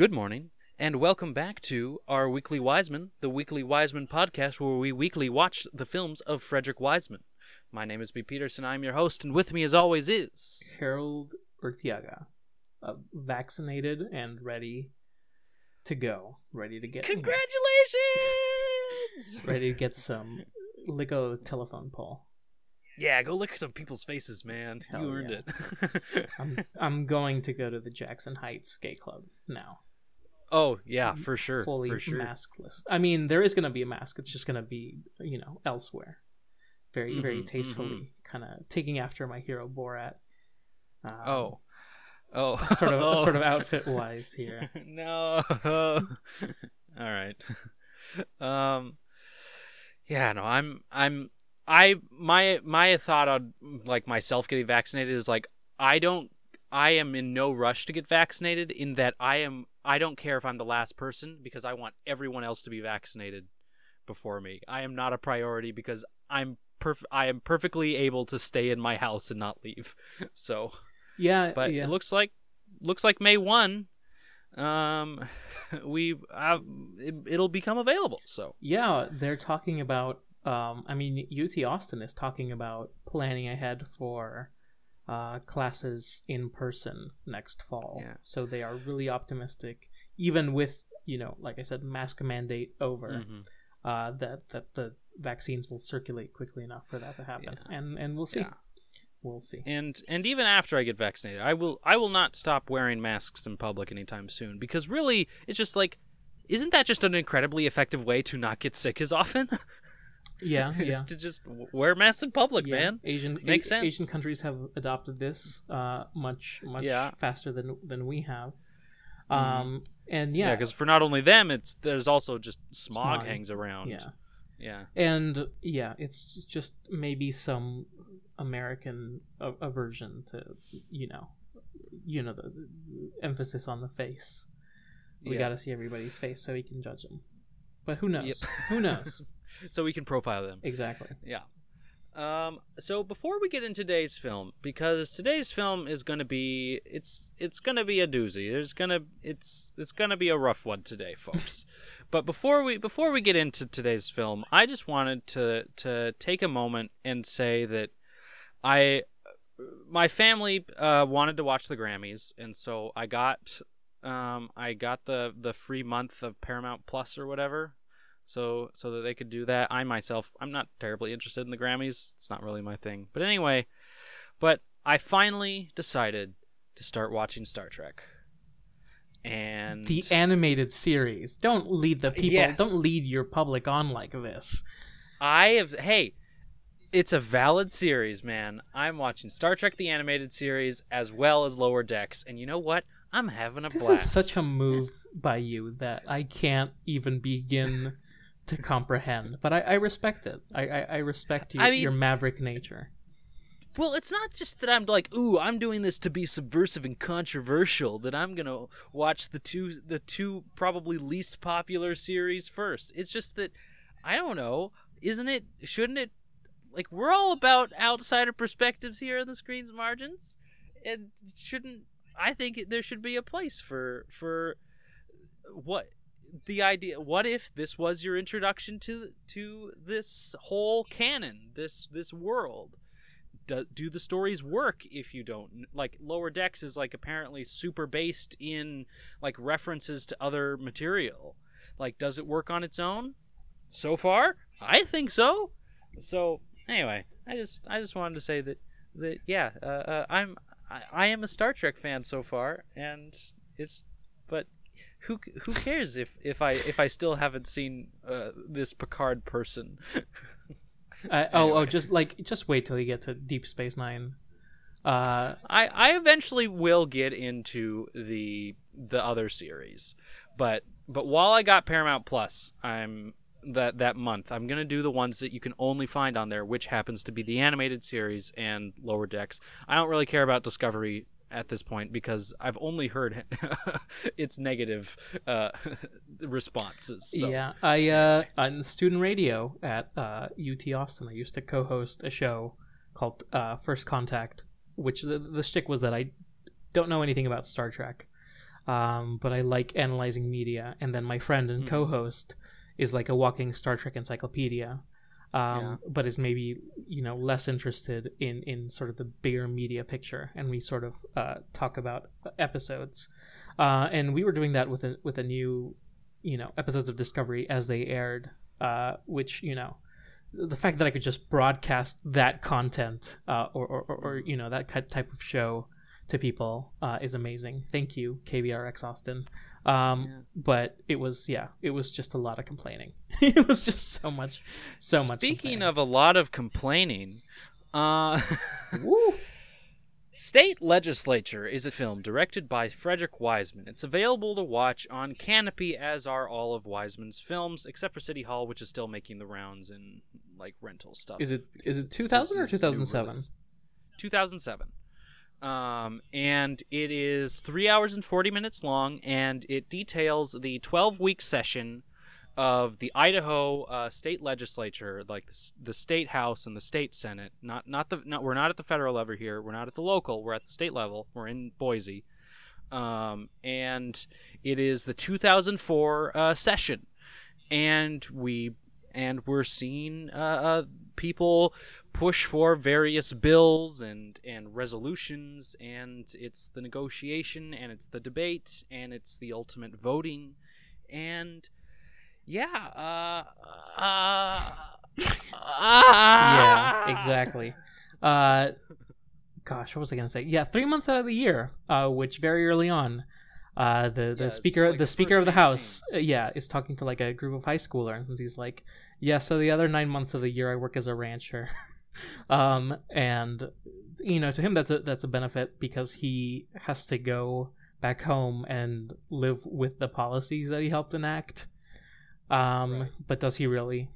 Good morning, and welcome back to our Weekly Wiseman, the Weekly Wiseman podcast, where we weekly watch the films of Frederick Wiseman. My name is B. Peterson. I'm your host, and with me, as always, is Harold Urtiaga, uh, vaccinated and ready to go, ready to get congratulations. ready to get some Lico telephone pole. Yeah, go lick some people's faces, man. Hell you earned yeah. it. I'm I'm going to go to the Jackson Heights Gay Club now, oh yeah, for sure, fully for sure. maskless. I mean, there is going to be a mask. It's just going to be you know elsewhere. Very very Mhm, tastefully, kind of taking after my hero Borat. Um, Oh, oh, sort of oh. sort of outfit wise here. no. All right. Um yeah, no, I'm I'm I my my thought on like myself getting vaccinated is like I don't I am in no rush to get vaccinated in that I am I don't care if I'm the last person because I want everyone else to be vaccinated before me. I am not a priority because I'm perf- I am perfectly able to stay in my house and not leave. So Yeah, but yeah. it looks like looks like May one, um, we uh, it, it'll become available. So Yeah, they're talking about. Um, I mean, UT Austin is talking about planning ahead for uh, classes in person next fall. Yeah. So they are really optimistic, even with you know, like I said, mask mandate over. mhm. Uh, that that the vaccines will circulate quickly enough for that to happen, Yeah. and and we'll see. Yeah. We'll see. and and even after I get vaccinated, I will I will not stop wearing masks in public anytime soon because really it's just like. Isn't that just an incredibly effective way to not get sick as often? Yeah, yeah. to just wear masks in public, Yeah, man. Asian Makes A- sense. Asian countries have adopted this uh, much much Yeah. faster than than we have. Mhm. Um, and Yeah, yeah, because for not only them, it's there's also just smog, Smog. hangs around. yeah, yeah, and yeah, it's just maybe some American a- aversion to you know, you know the, the emphasis on the face. We Yeah. got to see everybody's face so we can judge them. But who knows? Yep. Who knows? so we can profile them. exactly. Yeah. Um, so before we get into today's film, because today's film is gonna be it's it's gonna be a doozy. There's gonna it's it's gonna be a rough one today, folks. but before we before we get into today's film, I just wanted to to take a moment and say that I my family uh, wanted to watch the Grammys, and so I got um, I got the the free month of Paramount Plus or whatever, so so that they could do that. I myself, I'm not terribly interested in the Grammys. It's not really my thing. But anyway, but I finally decided to start watching Star Trek. And The animated series. Don't lead the people. Yeah. Don't lead your public on like this. I have hey, it's a valid series, man. I'm watching Star Trek the animated series as well as Lower Decks, and you know what? I'm having a This blast. is such a move by you that I can't even begin to comprehend. But I, I respect it. I, I, I respect your, I mean- your maverick nature. Well, it's not just that I'm like, ooh, I'm doing this to be subversive and controversial. That I'm gonna watch the two, the two probably least popular series first. It's just that I don't know. Isn't it? Shouldn't it? Like we're all about outsider perspectives here in the screen's margins, and shouldn't I think there should be a place for for what the idea what if this was your introduction to to this whole canon this this world? Do, do the stories work if you don't? Like lower decks is like apparently super based in like references to other material. Like does it work on its own? So far i think so. So anyway i just i just wanted to say that that yeah uh, uh, i'm I, I am a star trek fan so far and it's but who who cares if if i if i still haven't seen uh, this picard person I, oh, oh, just like just wait till you get to Deep Space Nine. Uh, I, I eventually will get into the the other series, but but while I got Paramount Plus, I'm that that month I'm gonna do the ones that you can only find on there, which happens to be the animated series and Lower Decks. I don't really care about Discovery at this point because I've only heard its negative uh, responses. So. Yeah, I uh, on student radio at uh, UT Austin, I used to co-host a show called uh, First Contact, which the the shtick was that I don't know anything about Star Trek, um, but I like analyzing media. And then my friend and Mhm. co-host is like a walking Star Trek encyclopedia, um, Yeah. but is maybe you know less interested in in sort of the bigger media picture. And we sort of uh, talk about episodes. Uh, and we were doing that with a with a new, you know, episodes of Discovery as they aired, uh, which you know the fact that I could just broadcast that content uh, or, or, or, you know that type of show to people uh, is amazing. Thank you, KVRX Austin. Um, Yeah. But it was yeah, it was just a lot of complaining. it was just so much, so much. Speaking of a lot of complaining, uh, Woo. State Legislature is a film directed by Frederick Wiseman. It's available to watch on Kanopy, as are all of Wiseman's films, except for City Hall, which is still making the rounds in like rental stuff. is it is it two thousand or this two is new thousand seven? release. 2007. Um, and it is three hours and 40 minutes long, and it details the 12 week session of the Idaho uh, state legislature, like the, the state house and the state senate. Not not the not, we're not at the federal level here. We're not at the local. We're at the state level. We're in Boise, um, and it is the 2004 uh, session, and we and we're seeing uh, uh, people push for various bills and and resolutions and it's the negotiation and it's the debate and it's the ultimate voting and yeah uh uh yeah, exactly. Uh, gosh, what was I gonna say? Yeah, three months out of the year, uh, which very early on, uh, the the Yeah, speaker like the the speaker of the house, uh, yeah, is talking to like a group of high schoolers, and he's like, "Yeah, so the other nine months of the year, I work as a rancher." um, and you know, to him, that's a that's a benefit because he has to go back home and live with the policies that he helped enact. Um, Right. but does he really?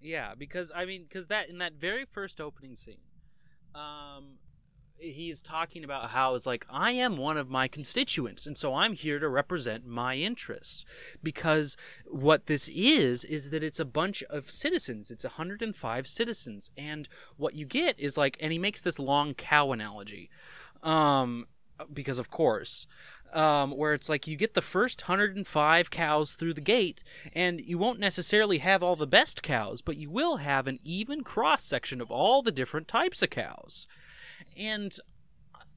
Yeah, because I mean, because that in that very first opening scene, um, he's talking about how it's like I am one of my constituents, and so I'm here to represent my interests. Because what this is is that it's a bunch of citizens. It's 105 citizens, and what you get is like, and he makes this long cow analogy, um, because of course. Um, where it's like you get the first 105 cows through the gate, and you won't necessarily have all the best cows, but you will have an even cross section of all the different types of cows. And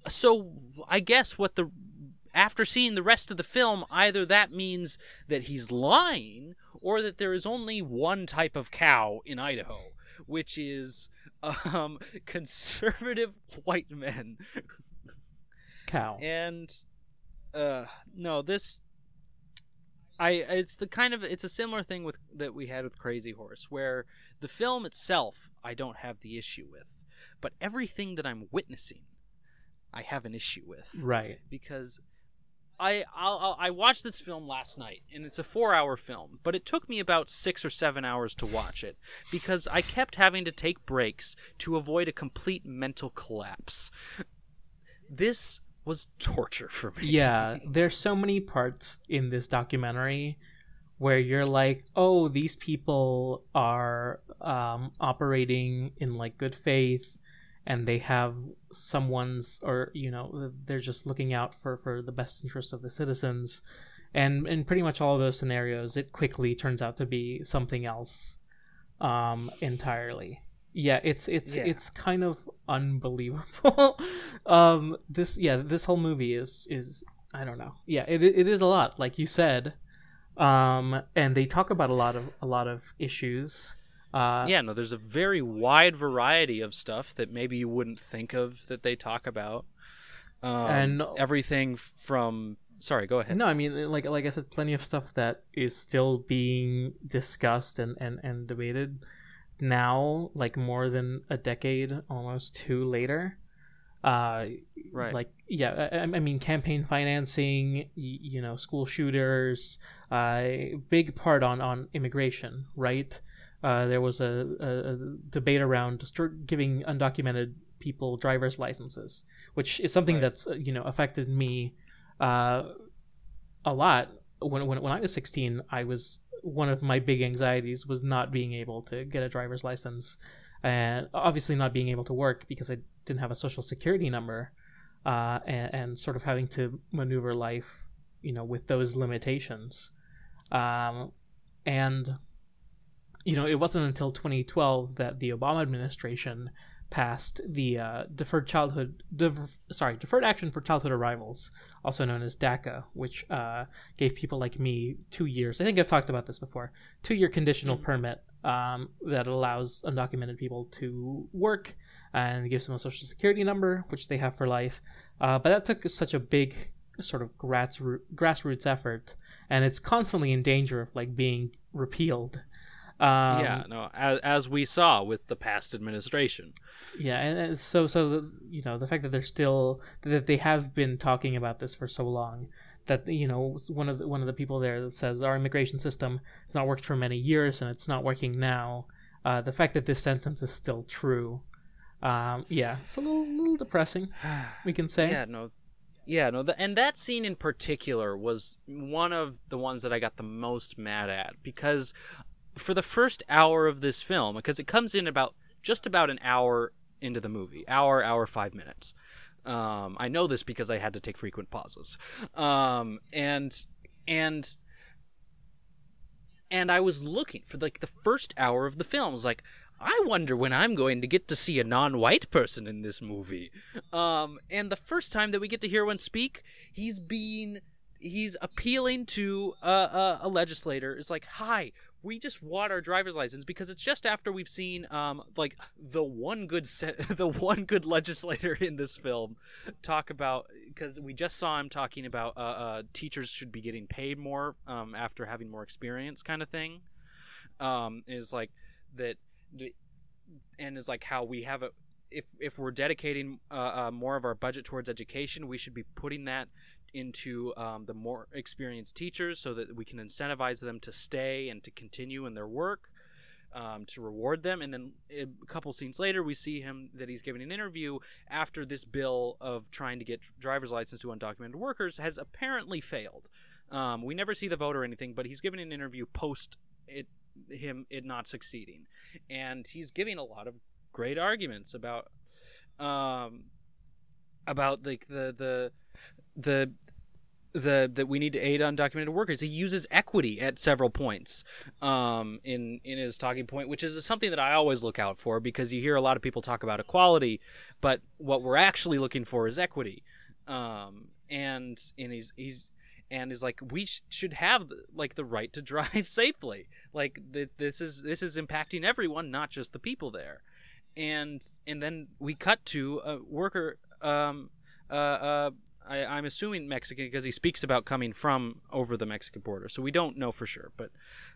so I guess what the after seeing the rest of the film, either that means that he's lying or that there is only one type of cow in Idaho, which is um, conservative white men. Cow. And uh, no, this I it's the kind of it's a similar thing with that we had with Crazy Horse, where the film itself I don't have the issue with, but everything that I'm witnessing, I have an issue with Right. because I I'll, I watched this film last night, and it's a four-hour film, but it took me about six or seven hours to watch it because I kept having to take breaks to avoid a complete mental collapse. This was torture for me. yeah there's so many parts in this documentary where you're like oh these people are um, operating in like good faith and they have someone's or you know they're just looking out for for the best interest of the citizens and in pretty much all of those scenarios it quickly turns out to be something else um entirely yeah it's it's Yeah. it's kind of unbelievable um this yeah this whole movie is is i don't know yeah it, it is a lot like you said um and they talk about a lot of a lot of issues uh yeah, no, there's a very wide variety of stuff that maybe you wouldn't think of that they talk about. Um, And- everything from sorry, go ahead. no i mean like like i said plenty of stuff that is still being discussed and and, and debated now like more than a decade almost two later uh Right. like yeah I, I mean campaign financing y- you know school shooters uh big part on on immigration right uh there was a, a, a debate around start giving undocumented people driver's licenses which is something Right. that's uh, you know affected me uh a lot when, when when I was 16 I was one of my big anxieties was not being able to get a driver's license and obviously not being able to work because I didn't have a social security number uh, and, and sort of having to maneuver life, you know, with those limitations. Um, and you know, it wasn't until 2012 that the Obama administration passed the uh, deferred childhood, sorry, deferred action for childhood arrivals, also known as DACA, which uh, gave people like me two years. I think I've talked about this before. Two year conditional mm-hmm. permit um, that allows undocumented people to work and gives them a social security number, which they have for life. Uh, but that took such a big sort of grassroots grassroots effort, and it's constantly in danger of like being repealed. Um, yeah, no, as, as we saw with the past administration. Yeah, and, and so so the, you know the fact that they're still that they have been talking about this for so long that you know one of the, one of the people there that says our immigration system has not worked for many years and it's not working now. Uh, the fact that this sentence is still true, um, yeah, it's a little little depressing. We can say. Yeah, no, yeah, no, the, and that scene in particular was one of the ones that I got the most mad at because for the first hour of this film, because it comes in about just about an hour into the movie, hour, hour, five minutes. Um, I know this because I had to take frequent pauses, um, and and and I was looking for like the first hour of the film. I was like, I wonder when I'm going to get to see a non-white person in this movie. Um, and the first time that we get to hear one speak, he's being he's appealing to a, a, a legislator. It's like, hi, we just want our driver's license because it's just after we've seen um like the one good se- the one good legislator in this film talk about because we just saw him talking about uh, uh, teachers should be getting paid more um, after having more experience kind of thing um, is like that and is like how we have a if if we're dedicating uh, uh, more of our budget towards education, we should be putting that into um, the more experienced teachers so that we can incentivize them to stay and to continue in their work. Um, to reward them. And then a couple scenes later, we see him that he's giving an interview after this bill of trying to get driver's license to undocumented workers has apparently failed. Um, we never see the vote or anything, but he's giving an interview post it him it not succeeding, and he's giving a lot of great arguments about um, about like the the the the that we need to aid undocumented workers. He uses equity at several points um, in in his talking point, which is something that I always look out for because you hear a lot of people talk about equality, but what we're actually looking for is equity. Um, and and he's he's and is like we sh- should have the, like the right to drive safely. Like th- this is this is impacting everyone, not just the people there. And and then we cut to a worker um, uh, uh, I, am assuming Mexican because he speaks about coming from over the Mexican border. So we don't know for sure. But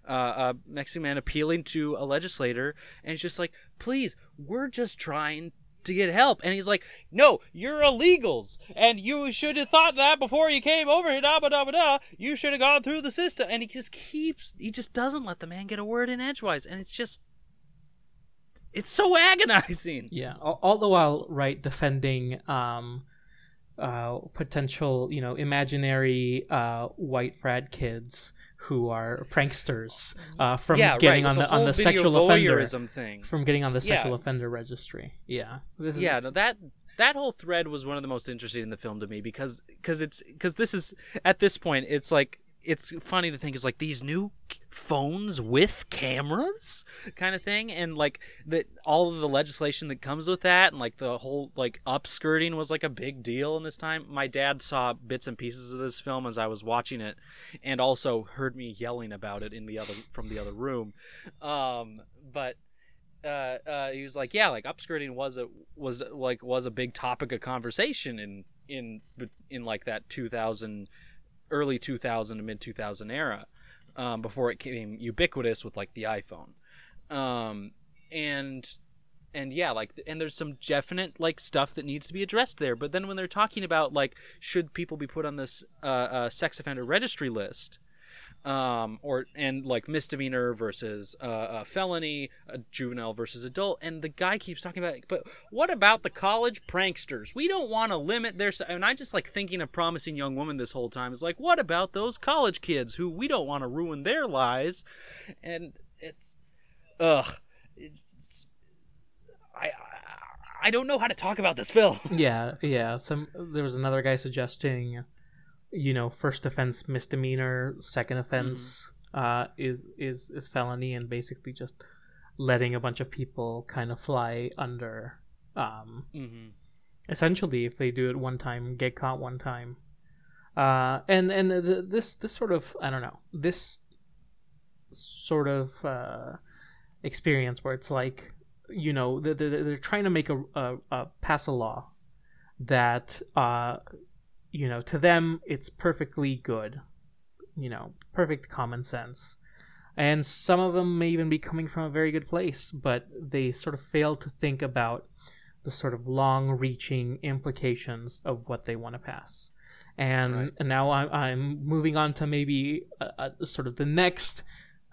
uh, a Mexican man appealing to a legislator, and he's just like, please, we're just trying to get help. And he's like, no, you're illegals. And you should have thought that before you came over here. Da, ba, da, ba, da. You should have gone through the system. And he just keeps, he just doesn't let the man get a word in edgewise. And it's just, it's so agonizing. Yeah. All, all the while, right, defending, um, uh, potential, you know, imaginary uh, white frat kids who are pranksters uh, from yeah, getting right, on the, the on the sexual offender thing. from getting on the sexual yeah. offender registry. Yeah, yeah, no, that that whole thread was one of the most interesting in the film to me because because it's because this is at this point it's like it's funny to think is like these new phones with cameras kind of thing and like that all of the legislation that comes with that and like the whole like upskirting was like a big deal in this time. My dad saw bits and pieces of this film as i was watching it and also heard me yelling about it in the other from the other room. Um, but uh, uh, he was like yeah like upskirting was a was like was a big topic of conversation in in in like that 2000 early 2000 to mid 2000 era um, before it became ubiquitous with like the iPhone. Um, and and yeah, like and there's some definite like stuff that needs to be addressed there. But then when they're talking about like should people be put on this uh, uh, sex offender registry list, um, or and like misdemeanor versus uh, a felony, a juvenile versus adult, and the guy keeps talking about. But what about the college pranksters? We don't want to limit their. And I just like thinking of promising young woman this whole time is like, what about those college kids who we don't want to ruin their lives? And it's, ugh, it's, I, I I don't know how to talk about this film. yeah, yeah. Some there was another guy suggesting, you know, first offense misdemeanor, second offense uh, is is is felony, and basically just letting a bunch of people kind of fly under. Um, mm-hmm. Essentially, if they do it one time, get caught one time, uh, and and the, this this sort of I don't know this sort of uh, experience where it's like you know they're, they're trying to make a, a, a pass a law that uh, you know to them it's perfectly good you know perfect common sense and some of them may even be coming from a very good place but they sort of fail to think about the sort of long reaching implications of what they want to pass and, right. and now I'm, I'm moving on to maybe a, a, sort of the next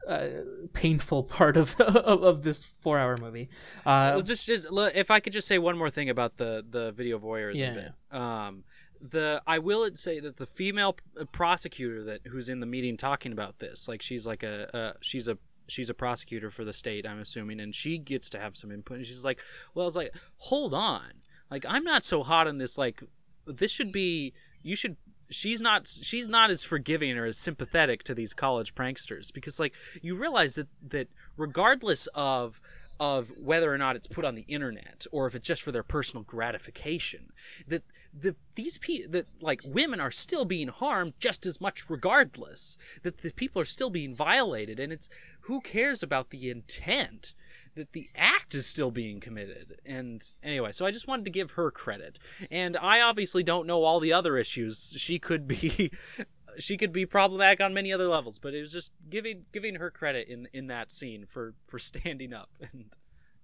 uh, painful part of, of, of this four hour movie. Uh, just, just if I could just say one more thing about the the video voyeurism yeah. bit. Um, the I will say that the female uh, prosecutor that who's in the meeting talking about this, like she's like a, a she's a she's a prosecutor for the state, I'm assuming, and she gets to have some input. And she's like, "Well, I was like, hold on, like I'm not so hot on this. Like, this should be you should she's not she's not as forgiving or as sympathetic to these college pranksters because like you realize that that regardless of of whether or not it's put on the internet or if it's just for their personal gratification that the these people that like women are still being harmed just as much regardless that the people are still being violated and it's who cares about the intent that the act is still being committed. And anyway, so I just wanted to give her credit. And I obviously don't know all the other issues. She could be she could be problematic on many other levels, but it was just giving giving her credit in in that scene for for standing up and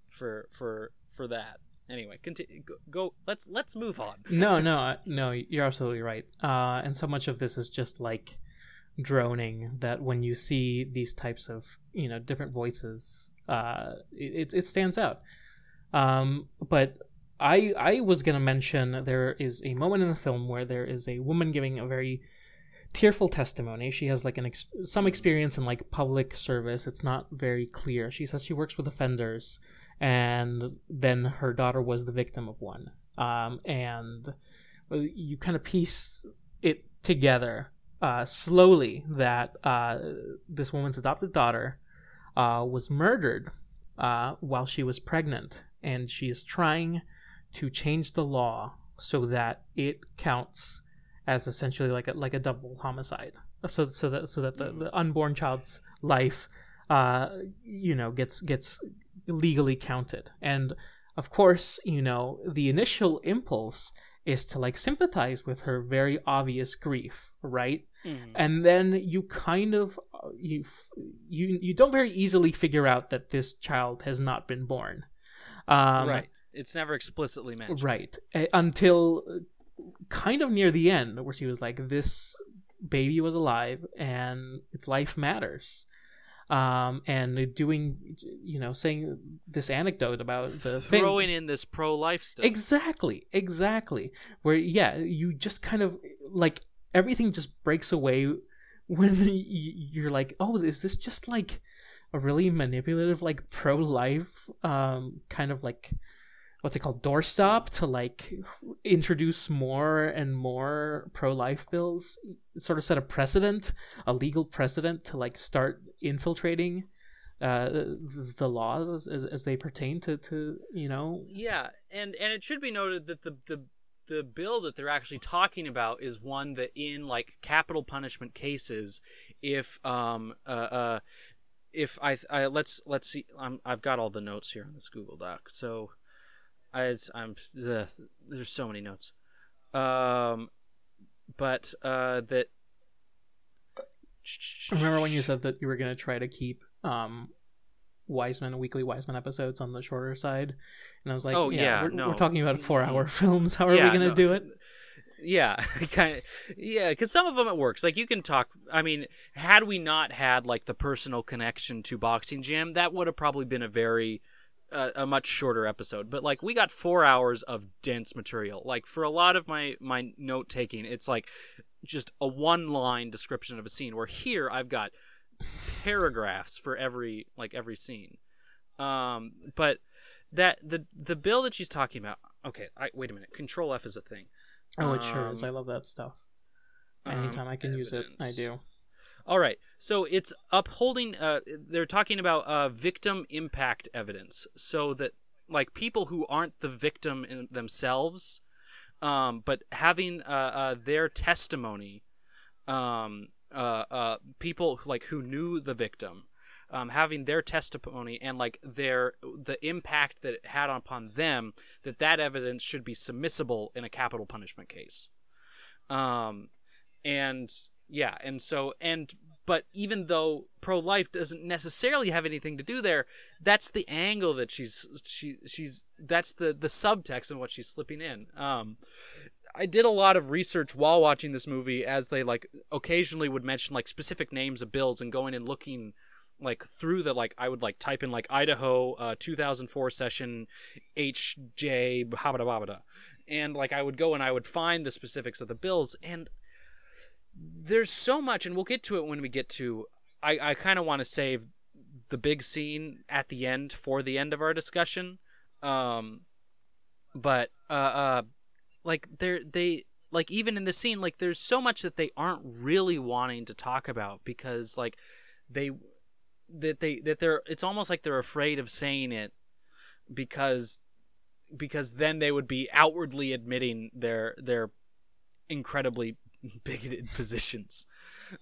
for for for that. Anyway, continue. Go, go. Let's let's move on. no, no, no. You're absolutely right. Uh, and so much of this is just like droning that when you see these types of you know different voices uh, it, it stands out. Um, but I I was gonna mention there is a moment in the film where there is a woman giving a very tearful testimony. She has like an ex- some experience in like public service. It's not very clear. She says she works with offenders, and then her daughter was the victim of one. Um, and you kind of piece it together uh, slowly that uh, this woman's adopted daughter uh, was murdered uh, while she was pregnant, and she is trying to change the law so that it counts as essentially like a like a double homicide. So so that so that the, the unborn child's life, uh, you know, gets gets legally counted. And of course, you know, the initial impulse is to like sympathize with her very obvious grief, right? Mm-hmm. And then you kind of uh, you you you don't very easily figure out that this child has not been born. Um, right. It's never explicitly mentioned. Right. Until kind of near the end where she was like this baby was alive and its life matters um, and doing, you know, saying this anecdote about the throwing thing. in this pro life stuff. Exactly, exactly. Where yeah, you just kind of like everything just breaks away when you're like, oh, is this just like a really manipulative, like pro life, um, kind of like what's it called doorstop to like introduce more and more pro-life bills? Sort of set a precedent a legal precedent to like start infiltrating uh, the laws as, as, they pertain to, to you know? Yeah and and it should be noted that the the the bill that they're actually talking about is one that in like capital punishment cases if um uh, uh if I, I let's let's see I'm, I've got all the notes here on this Google Doc so I, I'm ugh, there's so many notes. Um, but uh, that. Remember when you said that you were gonna try to keep um, Wiseman weekly Wiseman episodes on the shorter side, and I was like, "Oh yeah, yeah we're, no. we're, talking about four-hour films. How are yeah, we gonna no. do it?" Yeah, kind of. Yeah, because some of them it works. Like you can talk. I mean, had we not had like the personal connection to Boxing Gym, that would have probably been a very a, a, much shorter episode, but like we got four hours of dense material. Like for a lot of my my note taking, it's like just a one line description of a scene. Where here I've got paragraphs for every like every scene. Um, but that the the bill that she's talking about. Okay, I, wait a minute. Control F is a thing. Oh, it sure is. Um, I love that stuff. um, Anytime I can use it, I do. All right. So it's upholding. Uh, they're talking about uh, victim impact evidence, so that like people who aren't the victim in themselves, um, but having uh, uh, their testimony, um, uh, uh, people who, like who knew the victim, um, having their testimony and like their the impact that it had upon them, that that evidence should be submissible in a capital punishment case. Um, and yeah, and so and but even though pro-life doesn't necessarily have anything to do there, that's the angle that she's she she's that's the the subtext in what she's slipping in. Um, I did a lot of research while watching this movie, as they like occasionally would mention like specific names of bills and going and looking like through the like I would like type in like Idaho uh, 2004 session HJ habada and like I would go and I would find the specifics of the bills and there's so much and we'll get to it when we get to I, I kind of want to save the big scene at the end for the end of our discussion. Um but uh uh like they're they like even in the scene like there's so much that they aren't really wanting to talk about because like they that they that they're it's almost like they're afraid of saying it because because then they would be outwardly admitting their their incredibly bigoted positions.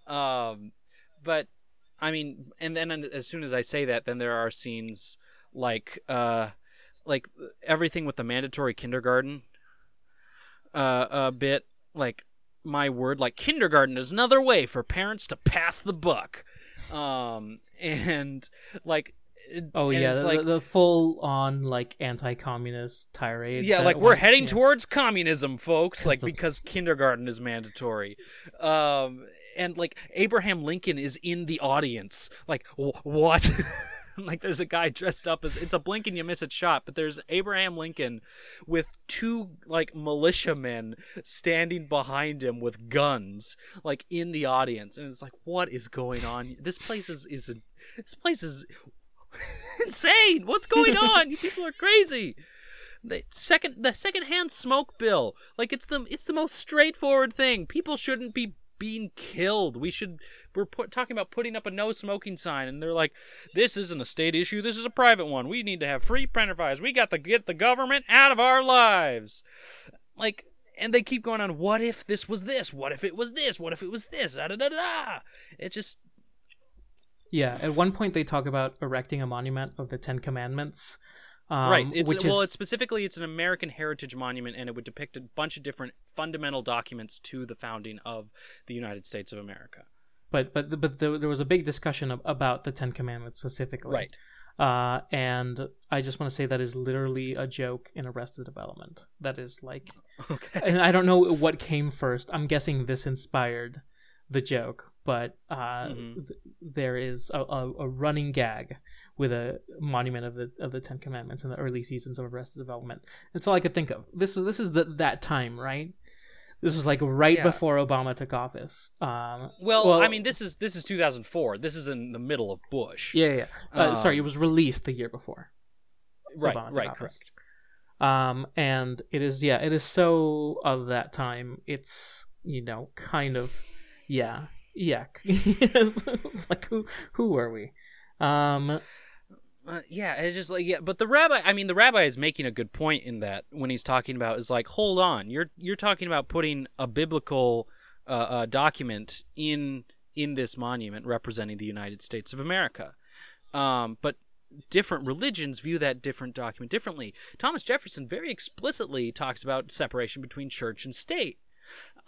Um but i mean and then as soon as i say that then there are scenes like uh like everything with the mandatory kindergarten uh a bit like my word like kindergarten is another way for parents to pass the buck. Um and like Oh yeah, the, like the full on like anti-communist tirade. yeah like we're went- heading yeah. towards communism folks. like the- because kindergarten is mandatory um and like abraham lincoln is in the audience like wh- what like there's a guy dressed up as it's a blink and you miss it shot but there's abraham lincoln with two like militiamen standing behind him with guns like in the audience and it's like what is going on this place is is this place is insane! What's going on? You people are crazy! The second the second hand smoke bill. Like it's the it's the most straightforward thing. People shouldn't be being killed. We should we're put, talking about putting up a no smoking sign and they're like this isn't a state issue. This is a private one. We need to have free enterprise we got to get the government out of our lives. Like and they keep going on what if this was this? What if it was this? What if it was this? Da da da da. It just Yeah, at one point they talk about erecting a monument of the Ten Commandments. Um, right it's which well is, it's specifically it's an american heritage monument and it would depict a bunch of different fundamental documents to the founding of the united states of america but but but there, there was a big discussion about the Ten Commandments specifically. right Uh, and I just want to say that is literally a joke in Arrested Development. That is like, okay and I don't know what came first. I'm guessing this inspired the joke, but uh, Mhm. th- there is a, a, a running gag with a monument of the of the Ten Commandments in the early seasons of Arrested Development. That's all I could think of. This was this is the, that time, right? This was like right Yeah. before Obama took office. Um, well, Well- i mean this is this is 2004 this is in the middle of bush yeah, yeah. Uh, sorry, it Um, was released the year before. right right office. correct Um, and it is yeah, it is so of that time. It's you know kind of yeah, yeah. It's like who who are we? Um, Uh, yeah, it's just like yeah, but the rabbi. I mean, the rabbi is making a good point in that when he's talking about is like, hold on, you're you're talking about putting a biblical uh, uh, document in in this monument representing the United States of America, um, but different religions view that different document differently. Thomas Jefferson very explicitly talks about separation between church and state.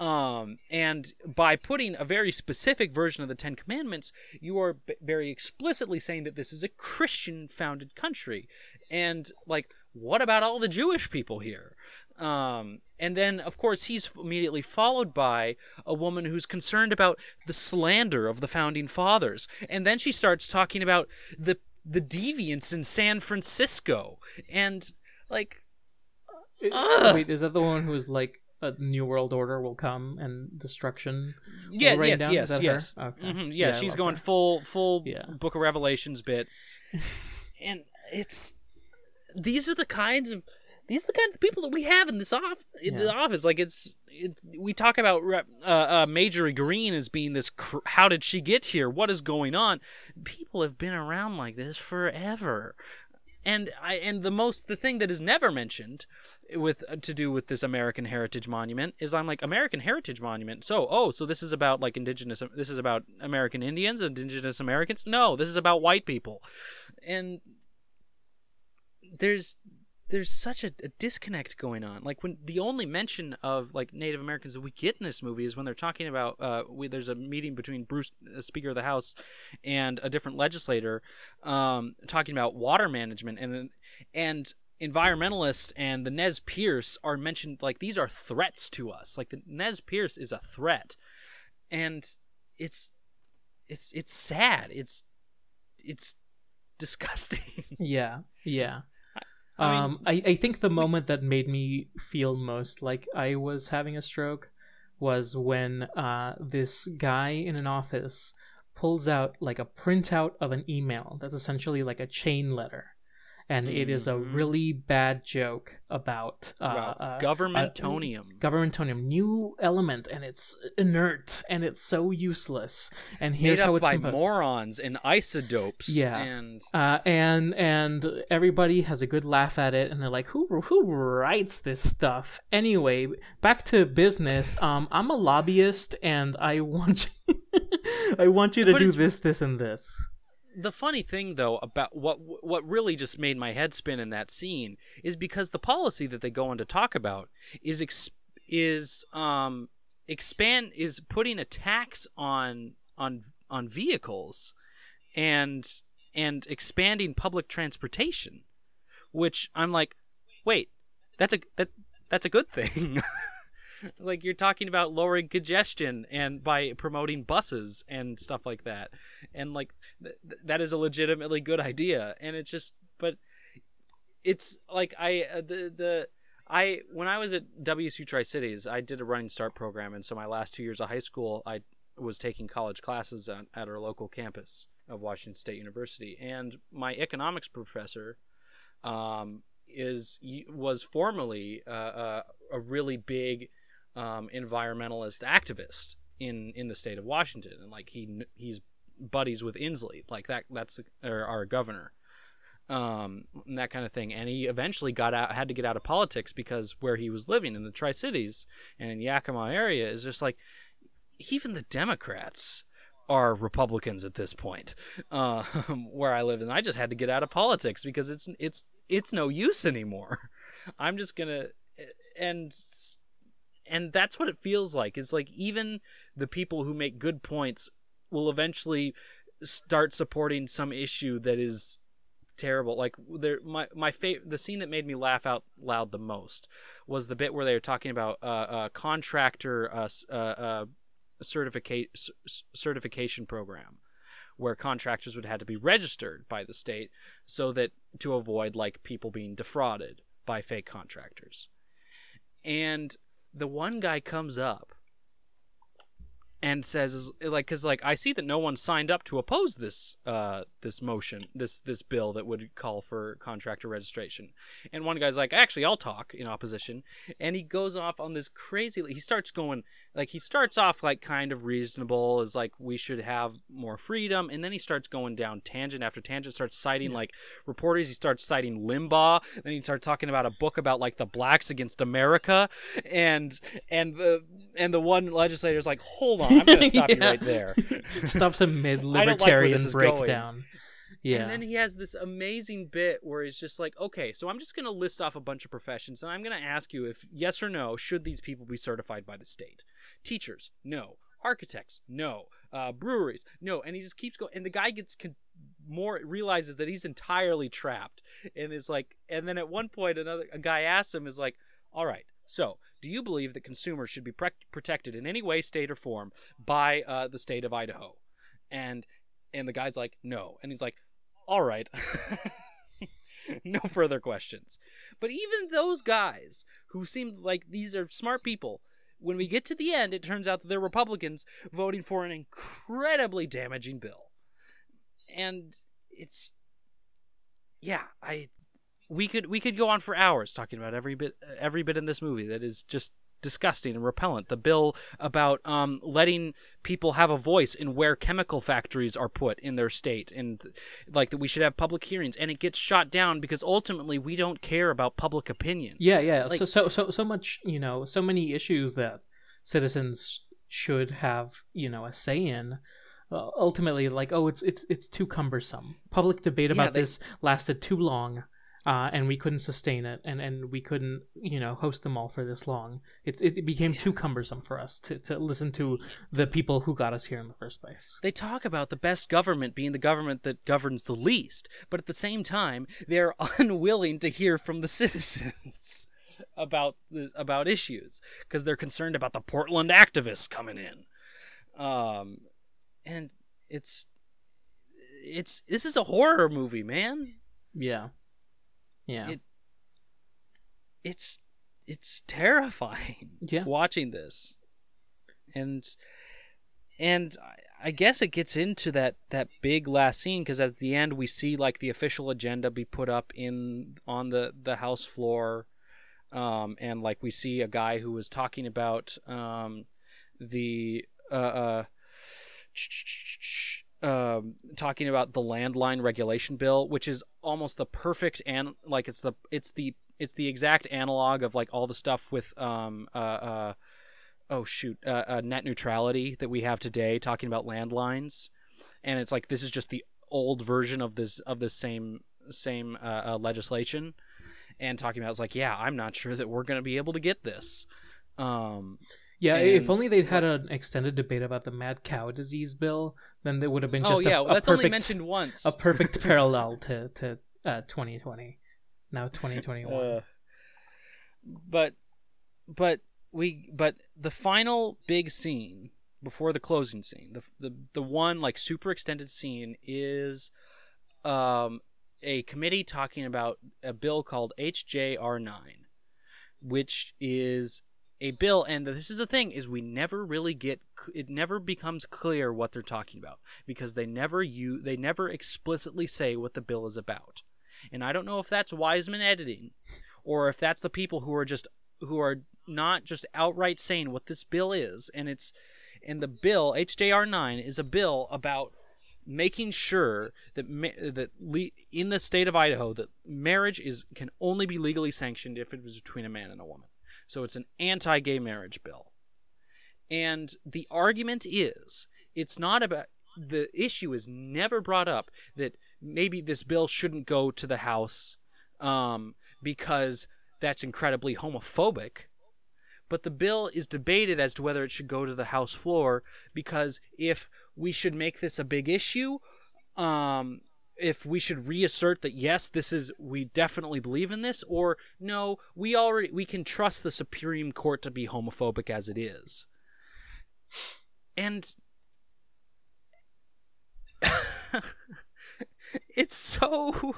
Um, and by putting a very specific version of the Ten Commandments, you are b- very explicitly saying that this is a Christian founded country. And, like, what about all the Jewish people here? Um, and then, of course, he's immediately followed by a woman who's concerned about the slander of the founding fathers. And then she starts talking about the the deviants in San Francisco. And, like, Ugh. wait, is that the one who is like a new world order will come and destruction? will Yeah, yes, down? Yes, yes. Okay. hmm yeah, I she's going her. full, full Yeah. Book of Revelations bit, and it's these are the kinds of these are the kinds of people that we have in this off in the office. Like it's it's we talk about uh, uh, Marjorie Greene as being this. Cr- how did she get here? What is going on? People have been around like this forever. And I and the most the thing that is never mentioned with to do with this American Heritage Monument is I'm like American Heritage Monument. So oh so this is about like indigenous this is about American Indians, indigenous Americans. No, this is about white people. And there's there's such a, a disconnect going on. Like when the only mention of like Native Americans that we get in this movie is when they're talking about uh, we, there's a meeting between Bruce, Speaker of the House, and a different legislator, um, talking about water management and and environmentalists and the Nez Perce are mentioned like these are threats to us. Like the Nez Perce is a threat, and it's it's it's sad. It's it's disgusting. Yeah, yeah. I mean- um, I, I think the moment that made me feel most like I was having a stroke was when uh, this guy in an office pulls out like a printout of an email that's essentially like a chain letter. And it is a Mhm. really bad joke about, uh, about uh, governmentonium. governmentonium, new element, and it's inert and it's so useless. And here's how it's by composed. morons and isodopes. Yeah. and Uh, and and everybody has a good laugh at it, and they're like, "Who who writes this stuff?" Anyway, back to business. Um, I'm a lobbyist, and I want you, I want you to But do this, this, and this. The funny thing though about what what really just made my head spin in that scene is because the policy that they go on to talk about is ex- is um expand is putting a tax on on on vehicles and and expanding public transportation which I'm like wait that's a that that's a good thing like you're talking about lowering congestion and by promoting buses and stuff like that. And like th- th- that is a legitimately good idea. And it's just but it's like i uh, the the i when i was at wsu tri-cities i did a running start program. And so my last two years of high school i was taking college classes at, at our local campus of washington state university. And my economics professor um, is was formerly uh, uh, a really big um, environmentalist activist in in the state of Washington, and like he he's buddies with Inslee, like that that's our, our governor, um, and that kind of thing. And he eventually got out, had to get out of politics because where he was living in the Tri Cities and in Yakima area is just like even the Democrats are Republicans at this point, uh, where I live, and I just had to get out of politics because it's it's it's no use anymore. I'm just gonna and and that's what it feels like. It's like even the people who make good points will eventually start supporting some issue that is terrible. Like there, my my favorite, the scene that made me laugh out loud the most was the bit where they were talking about uh, uh contractor uh, uh, uh certificate c- certification program where contractors would have to be registered by the state so that to avoid like people being defrauded by fake contractors. And the one guy comes up and says like cuz like I see that no one signed up to oppose this uh this motion this this bill that would call for contractor registration. And one guy's like actually I'll talk in opposition. And he goes off on this crazy he starts going like he starts off like kind of reasonable as like we should have more freedom. And then he starts going down tangent after tangent starts citing like reporters. He starts citing Limbaugh. Then he starts talking about a book about like the blacks against America. And and the and the one legislator's like hold on I'm going to stop you right there Stops a mid I don't like where libertarian going. breakdown. Yeah. And then he has this amazing bit where he's just like, okay, so I'm just going to list off a bunch of professions and I'm going to ask you if yes or no, should these people be certified by the state? Teachers, no. Architects, no. Uh, breweries, no. And he just keeps going. And the guy gets con- more, realizes that he's entirely trapped and is like, and then at one point, another a guy asks him, is like, all right, so do you believe that consumers should be pre- protected in any way, state, or form by uh, the state of Idaho? And and the guy's like, no. And he's like, all right. no further questions. But even those guys who seem like these are smart people, when we get to the end, it turns out that they're Republicans voting for an incredibly damaging bill. And it's, yeah, I, we could we could go on for hours talking about every bit every bit in this movie that is just disgusting and repellent. The bill about um, letting people have a voice in where chemical factories are put in their state, and like that we should have public hearings, and it gets shot down because ultimately we don't care about public opinion. Yeah, yeah. Like- so so so so much, you know, so many issues that citizens should have, you know, a say in. Uh, ultimately, like, oh, it's it's it's too cumbersome. Public debate Yeah, about they- this lasted too long, uh, and we couldn't sustain it, and and we couldn't, you know, host them all for this long. It's it became too cumbersome for us to to listen to the people who got us here in the first place. They talk about the best government being the government that governs the least, but at the same time, they're unwilling to hear from the citizens about the, about issues because they're concerned about the Portland activists coming in. Um, and it's it's this is a horror movie, man. Yeah, yeah, It- It's it's terrifying. yeah. watching this and and I- guess it gets into that that big last scene because at the end we see like the official agenda be put up in on the the house floor um and like we see a guy who was talking about um the uh uh um, talking about the landline regulation bill, which is almost the perfect and like it's the it's the it's the exact analog of like all the stuff with um uh, uh oh shoot uh, uh net neutrality that we have today, talking about landlines, and it's like this is just the old version of this of the same same uh, uh, legislation, and talking about it's like yeah I'm not sure that we're gonna be able to get this. Um, Yeah, if only they'd had an extended debate about the mad cow disease bill, then there would have been oh just yeah, a, well, a that's perfect, only mentioned once. a perfect parallel to to uh, 2020. Now 2021. Uh, but but we but the final big scene before the closing scene, the the the one like super extended scene is um a committee talking about a bill called HJR9, which is a bill and this is the thing is we never really get it never becomes clear what they're talking about because they never you they never explicitly say what the bill is about and I don't know if that's Wiseman editing or if that's the people who are just who are not just outright saying what this bill is and it's and the bill HJR 9 is a bill about making sure that ma- that le- in the state of Idaho that marriage is can only be legally sanctioned if it was between a man and a woman. So it's an anti-gay marriage bill. And the argument is it's not about the issue is never brought up that maybe this bill shouldn't go to the House um, because that's incredibly homophobic. But the bill is debated as to whether it should go to the House floor because if we should make this a big issue, um, if we should reassert that yes, this is we definitely believe in this, or no, we already we can trust the Supreme Court to be homophobic as it is. And it's so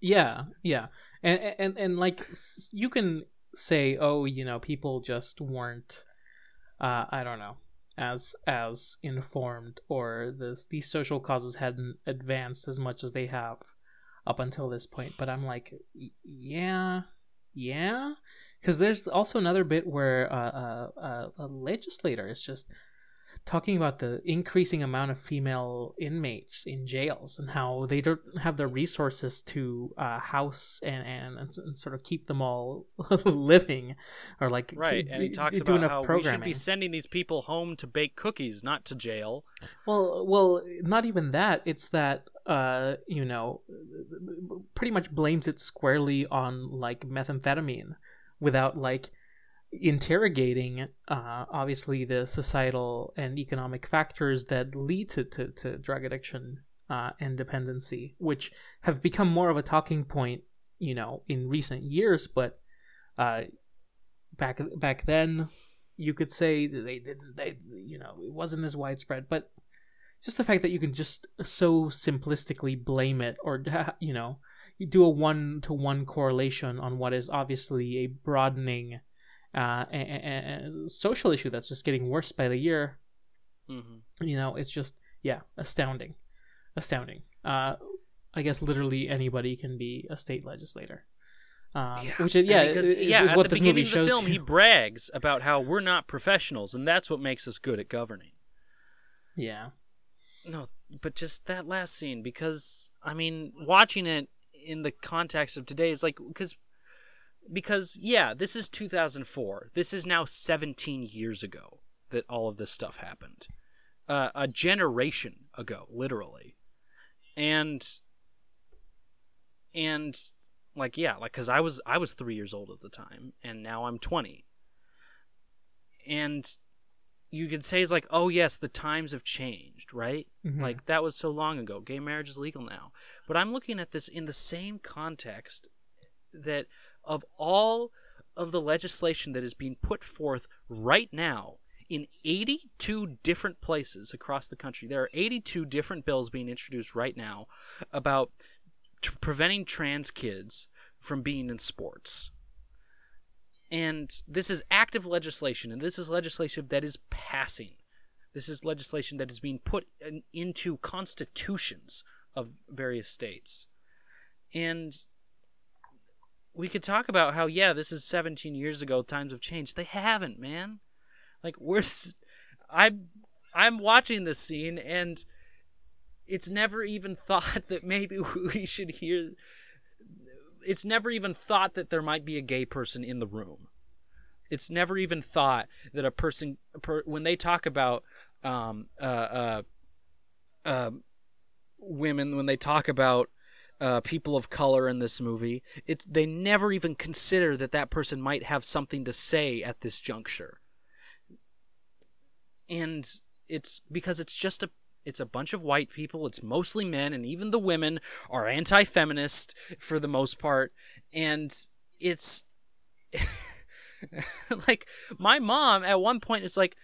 Yeah, yeah, and and and like you can say, oh, you know, people just weren't, uh, I don't know, as as informed, or this these social causes hadn't advanced as much as they have up until this point. But I'm like, yeah, yeah, because there's also another bit where uh, uh, uh, a legislator is just talking about the increasing amount of female inmates in jails and how they don't have the resources to uh, house and, and, and sort of keep them all living or like right. keep- And he talks do about how we should be sending these people home to bake cookies, not to jail. Well, well, not even that. It's that uh, you know, pretty much blames it squarely on like methamphetamine, without like interrogating uh, obviously the societal and economic factors that lead to to, to drug addiction uh, and dependency, which have become more of a talking point, you know, in recent years. But uh, back back then, you could say they didn't. They you know it wasn't as widespread, but just the fact that you can just so simplistically blame it or you know you do a one to one correlation on what is obviously a broadening uh, a, a- a- social issue that's just getting worse by the year hmm you know it's just yeah astounding astounding uh I guess literally anybody can be a state legislator. Um, Yeah, which is yeah, because, is, yeah. is at what the beginning movie of the film, you. he brags about how we're not professionals, and that's what makes us good at governing. yeah, No, but just that last scene because I mean, watching it in the context of today is like because because yeah, this is 2004. This is now 17 years ago that all of this stuff happened. Uh, a generation ago, literally. And and like yeah, like cuz I was I was 3 years old at the time and now I'm 20. And you could say it's like, "Oh yes, the times have changed, right?" Mhm. Like that was so long ago. Gay marriage is legal now. But I'm looking at this in the same context that of all of the legislation that is being put forth right now in 82 different places across the country. There are 82 different bills being introduced right now about t- preventing trans kids from being in sports. And this is active legislation, and this is legislation that is passing. This is legislation that is being put in, into constitutions of various states. And we could talk about how, yeah, this is 17 years ago, times have changed. They haven't, man. Like, we're. I'm, I'm watching this scene, and it's never even thought that maybe we should hear. It's never even thought that there might be a gay person in the room. It's never even thought that a person, per, when they talk about um, uh, uh, um women, when they talk about uh, people of color in this movie, it's they never even consider that that person might have something to say at this juncture. And it's because it's just a it's a bunch of white people, it's mostly men and even the women are anti-feminist for the most part. And it's like my mom at one point is like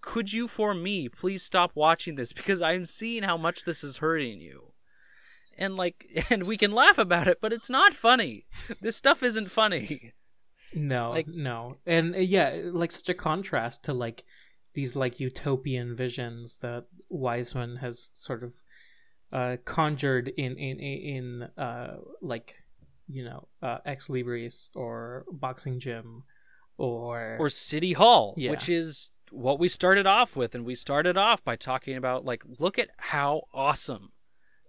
could you for me please stop watching this? Because i'm seeing how much this is hurting you and like and we can laugh about it but it's not funny. This stuff isn't funny. No, like- no, and uh, yeah, like such a contrast to like these like utopian visions that Wiseman has sort of uh, conjured in in in uh, like you know uh, ex libris or boxing gym or or city hall Yeah. which is what we started off with. And we started off by talking about like look at how awesome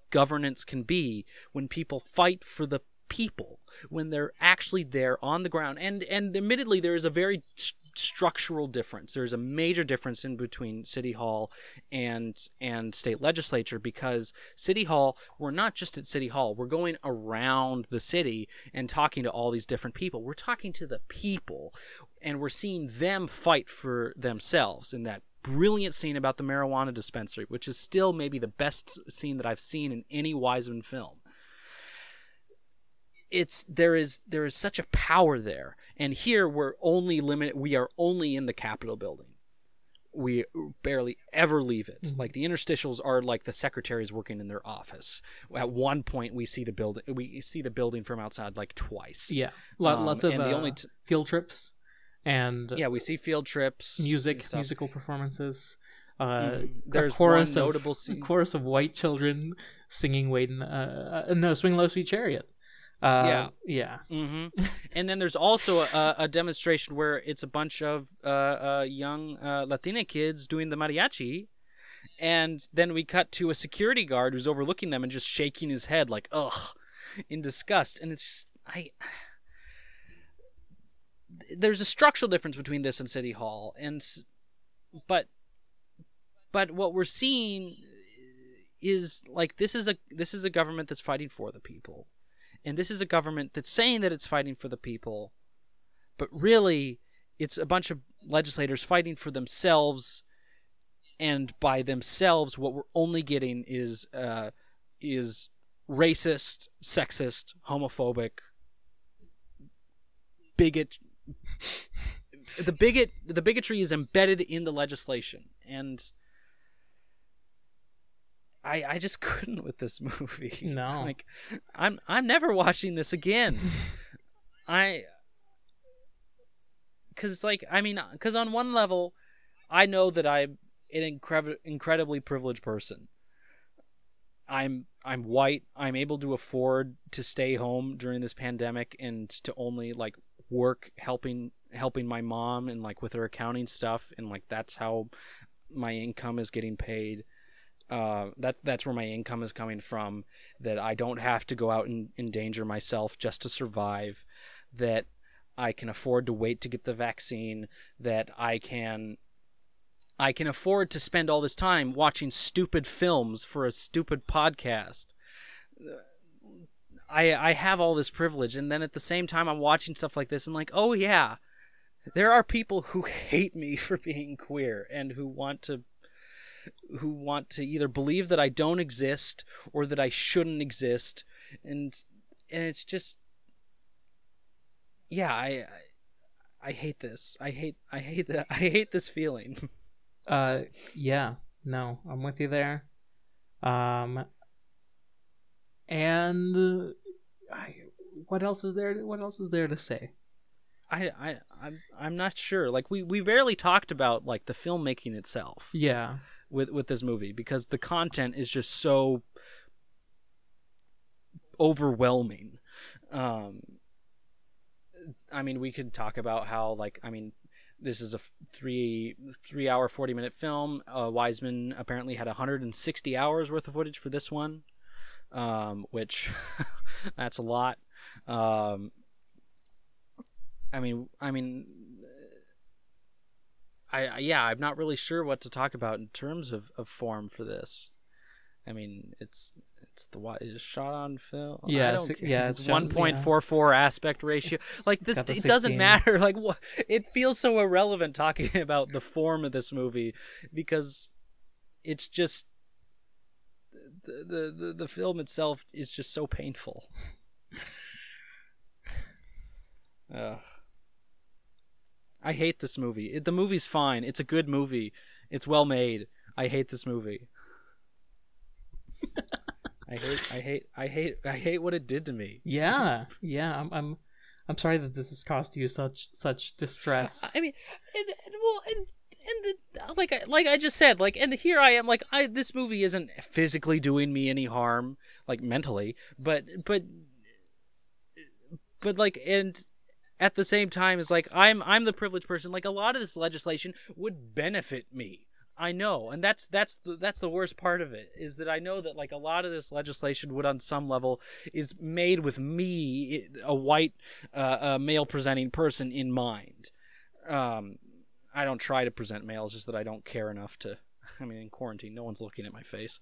governance can be when people fight for the people when they're actually there on the ground. And and admittedly there is a very s- structural difference. There's a major difference in between city hall and and state legislature because city hall we're not just at city hall. We're going around the city and talking to all these different people. We're talking to the people and we're seeing them fight for themselves in that brilliant scene about the marijuana dispensary which is still maybe the best scene that I've seen in any Wiseman film. It's there is there is such a power there. And here we're only limited we are only in the capitol building. We barely ever leave it. Like the interstitials are like the secretaries working in their office. At one point we see the building we see the building from outside like twice. Yeah, Um, lots of and the uh, only t- field trips and yeah we see field trips music musical performances uh a There's chorus one of notable scene- chorus of white children singing wade in, uh, uh, no swing low sweet chariot uh, Yeah. yeah hmm and then there's also a, a demonstration where it's a bunch of uh, uh, young uh, Latina kids doing the mariachi, and then we cut to a security guard who's overlooking them and just shaking his head like ugh, in disgust. And it's just I. There's a structural difference between this and City Hall, and but but what we're seeing is like this is a this is a government that's fighting for the people and this is a government that's saying that it's fighting for the people, but really it's a bunch of legislators fighting for themselves, and by themselves, what we're only getting is uh, is racist, sexist, homophobic, bigot. The bigot, the bigotry is embedded in the legislation, and I I just couldn't with this movie. No. like I'm I'm never watching this again. I cuz like I mean cuz on one level I know that I'm an incredible incredibly privileged person. I'm I'm white. I'm able to afford to stay home during this pandemic and to only like work helping helping my mom and like with her accounting stuff and like that's how my income is getting paid. Uh, that's that's where my income is coming from. That I don't have to go out and endanger myself just to survive. That I can afford to wait to get the vaccine. That I can I can afford to spend all this time watching stupid films for a stupid podcast. I I have all this privilege and then at the same time I'm watching stuff like this and like, "Oh yeah, there are people who hate me for being queer and who want to who want to either believe that I don't exist or that I shouldn't exist and and it's just yeah, I I, hate this. I hate I hate that I hate this feeling. Uh, yeah, no, I'm with you there. Um, and I, what else is there? What else is there to say? I I I'm I'm not sure. Like we we barely talked about like the filmmaking itself. Yeah. With with this movie because the content is just so overwhelming. Um I mean, we could talk about how like I mean, this is a three three hour 40 minute film. Uh, Wiseman apparently had 160 hours worth of footage for this one. Um, which that's a lot. Um, I mean, I mean, I, I yeah, I'm not really sure what to talk about in terms of, of form for this. I mean, it's it's the what is shot on film. Yeah, I don't si- care. yeah, it's it's one point four four aspect ratio. Like this, it doesn't matter. Like what? It feels so irrelevant talking about the form of this movie because it's just the the the, film itself is just so painful. Ugh. I hate this movie. It, the movie's fine. It's a good movie. It's well made. I hate this movie. I hate I hate I hate I hate what it did to me. Yeah, yeah. I'm, I'm, I'm sorry that this has caused you such such distress. I mean, and, and well, and and the, like I like I just said, like, and here I am, like, I this movie isn't physically doing me any harm, like mentally, but but but like, and at the same time, it's like I'm I'm the privileged person. Like a lot of this legislation would benefit me. I know, and that's that's the that's the worst part of it is that I know that like a lot of this legislation would, on some level, is made with me, a white, uh, uh, male presenting person in mind. Um, I don't try to present male; it's just that I don't care enough to. I mean, in quarantine, no one's looking at my face.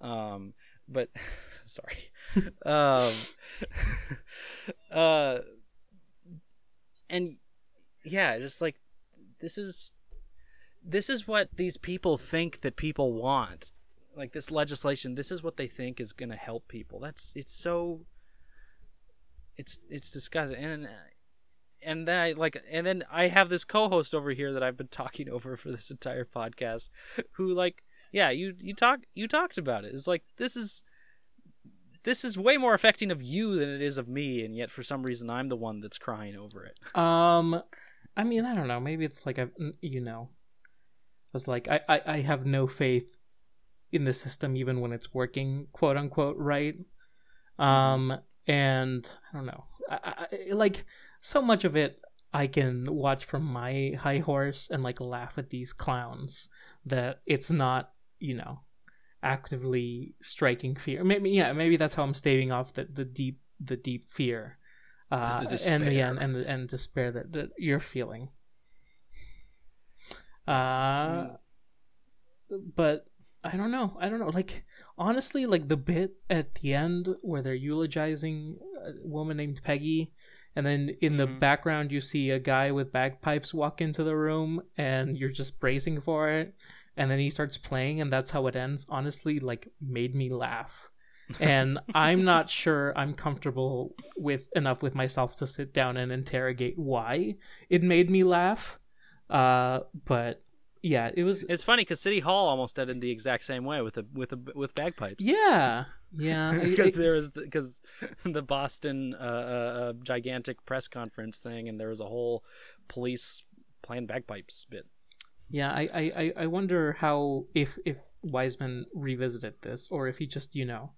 Um, but sorry. um, uh, and yeah, just like this is this is what these people think that people want. Like this legislation, this is what they think is going to help people. That's it's so it's it's disgusting. And and then I like and then I have this co-host over here that I've been talking over for this entire podcast who like yeah, you you talk you talked about it. It's like this is this is way more affecting of you than it is of me and yet for some reason I'm the one that's crying over it. Um, I mean, I don't know. Maybe it's like a you know, I was like, I, I, I have no faith in the system even when it's working, quote unquote, right? Um, and I don't know, I, I, like so much of it I can watch from my high horse and like laugh at these clowns that it's not, you know, actively striking fear. Maybe yeah, maybe that's how I'm staving off the, the deep the deep fear. Uh, The and the despair. and and, and despair that, that you're feeling. Uh, Mm. but I don't know. I don't know. Like honestly, like the bit at the end where they're eulogizing a woman named Peggy, and then in the Mhm. background you see a guy with bagpipes walk into the room, and you're just bracing for it, and then he starts playing, and that's how it ends. Honestly, like made me laugh. and I'm not sure I'm comfortable with enough with myself to sit down and interrogate why it made me laugh. Uh, but yeah, it was It's funny because City Hall almost did ended the exact same way with a with a with bagpipes. Yeah, yeah. Because there was because the, Boston uh, uh, uh, gigantic press conference thing, and there was a whole police playing bagpipes bit. Yeah, I, I, I- wonder how if if Wiseman revisited this or if he just you know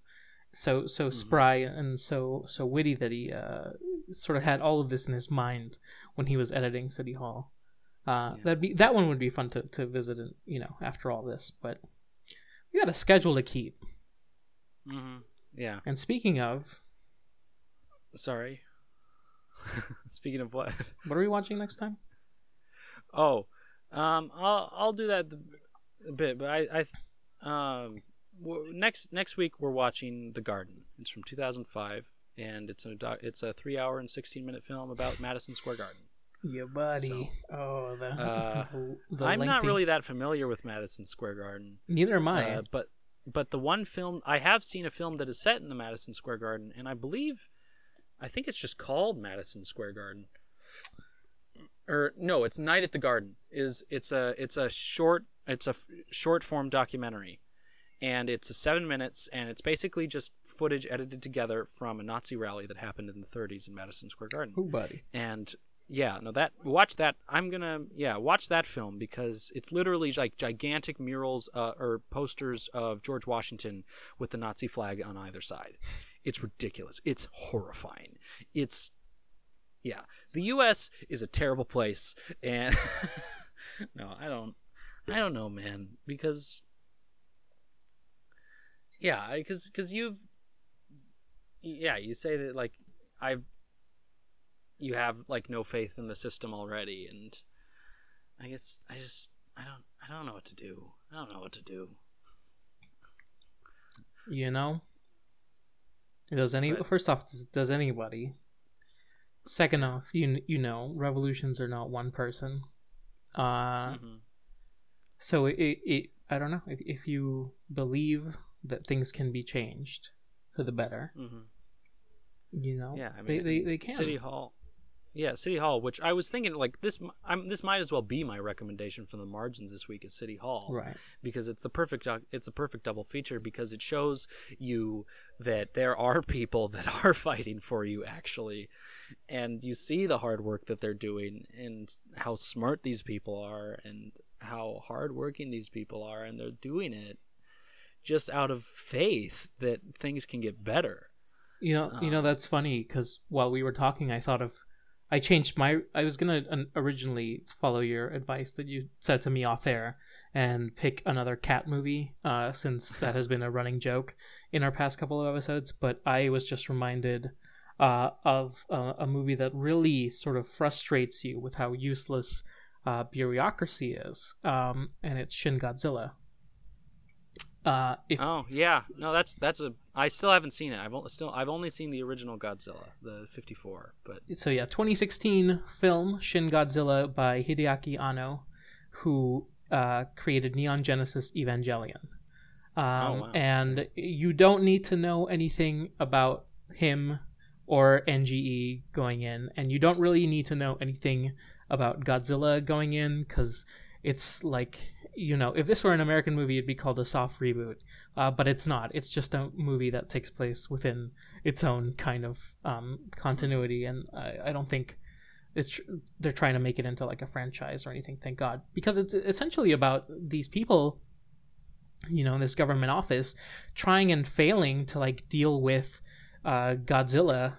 so so Mhm. spry and so so witty that he uh, sort of had all of this in his mind when he was editing City Hall. Uh, Yeah. That'd be that one would be fun to, to visit. and You know, after all this, but we got a schedule to keep. hmm Yeah. And speaking of, Sorry. Speaking of what? what are we watching next time? Oh, um, I'll I'll do that a bit, but I I um next next week we're watching The Garden. It's from 2005, and it's a doc, it's a three hour and 16 minute film about Madison Square Garden. Yeah, buddy. oh, the, Uh, the, I'm not really that familiar with Madison Square Garden, Neither am I. uh, but but the one film I have seen a film that is set in the Madison Square Garden, and I believe I think it's just called Madison Square Garden. Or no, it's Night at the Garden. Is it's a it's a short it's a f- short form documentary, and it's a seven minutes, and it's basically just footage edited together from a Nazi rally that happened in the 30s in Madison Square Garden Who, buddy? and yeah no that watch that i'm gonna yeah watch that film because it's literally like gigantic murals uh, or posters of george washington with the nazi flag on either side. It's ridiculous. It's horrifying. It's yeah the us is a terrible place and no i don't i don't know man because yeah because because you've yeah you say that like i've you have like no faith in the system already and i guess i just i don't i don't know what to do i don't know what to do You know? Does any But- first off does, does anybody? Second off, you you know, revolutions are not one person. Uh Mhm. so it, it, it I don't know if if you believe that things can be changed for the better, Mhm. you know. yeah i mean they they, they can. city hall yeah city hall which i was thinking like this i'm this might as well be my recommendation from the margins this week is city hall Right. because it's the perfect it's a perfect double feature because it shows you that there are people that are fighting for you actually and you see the hard work that they're doing and how smart these people are and how hardworking these people are and they're doing it just out of faith that things can get better You know, you know Uh, that's funny because while we were talking, I thought of, I changed my. I was gonna originally follow your advice that you said to me off air and pick another cat movie, uh, since that has been a running joke in our past couple of episodes. But I was just reminded uh, of uh, a movie that really sort of frustrates you with how useless uh, bureaucracy is, um, and it's Shin Godzilla. Uh, if oh yeah. No that's that's a i still haven't seen it. I've only still i've only seen the original godzilla the 54 but so yeah 2016 film shin godzilla by hideaki anno who uh, created neon genesis evangelion. Um, Oh, wow. and you don't need to know anything about him or nge going in and you don't really need to know anything about godzilla going in because it's like you know if this were an american movie it'd be called a soft reboot. Uh, but it's not. It's just a movie that takes place within its own kind of um, continuity, and I, I don't think it's they're trying to make it into like a franchise or anything. Thank God, because it's essentially about these people, you know, in this government office, trying and failing to like deal with uh, Godzilla,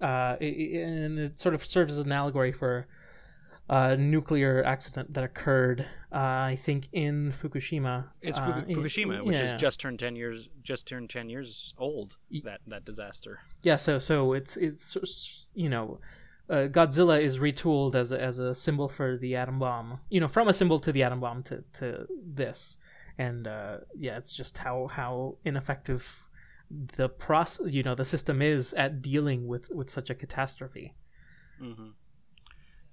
uh, and it sort of serves as an allegory for a nuclear accident that occurred, uh, I think, in Fukushima. It's uh, Fuku- Fukushima, which has yeah. just turned ten years, just turned ten years old. That that disaster. Yeah, so so it's it's you know, uh, Godzilla is retooled as a, as a symbol for the atom bomb. You know, from a symbol to the atom bomb to to this, and uh, yeah, it's just how how ineffective the process you know the system is at dealing with with such a catastrophe. hmm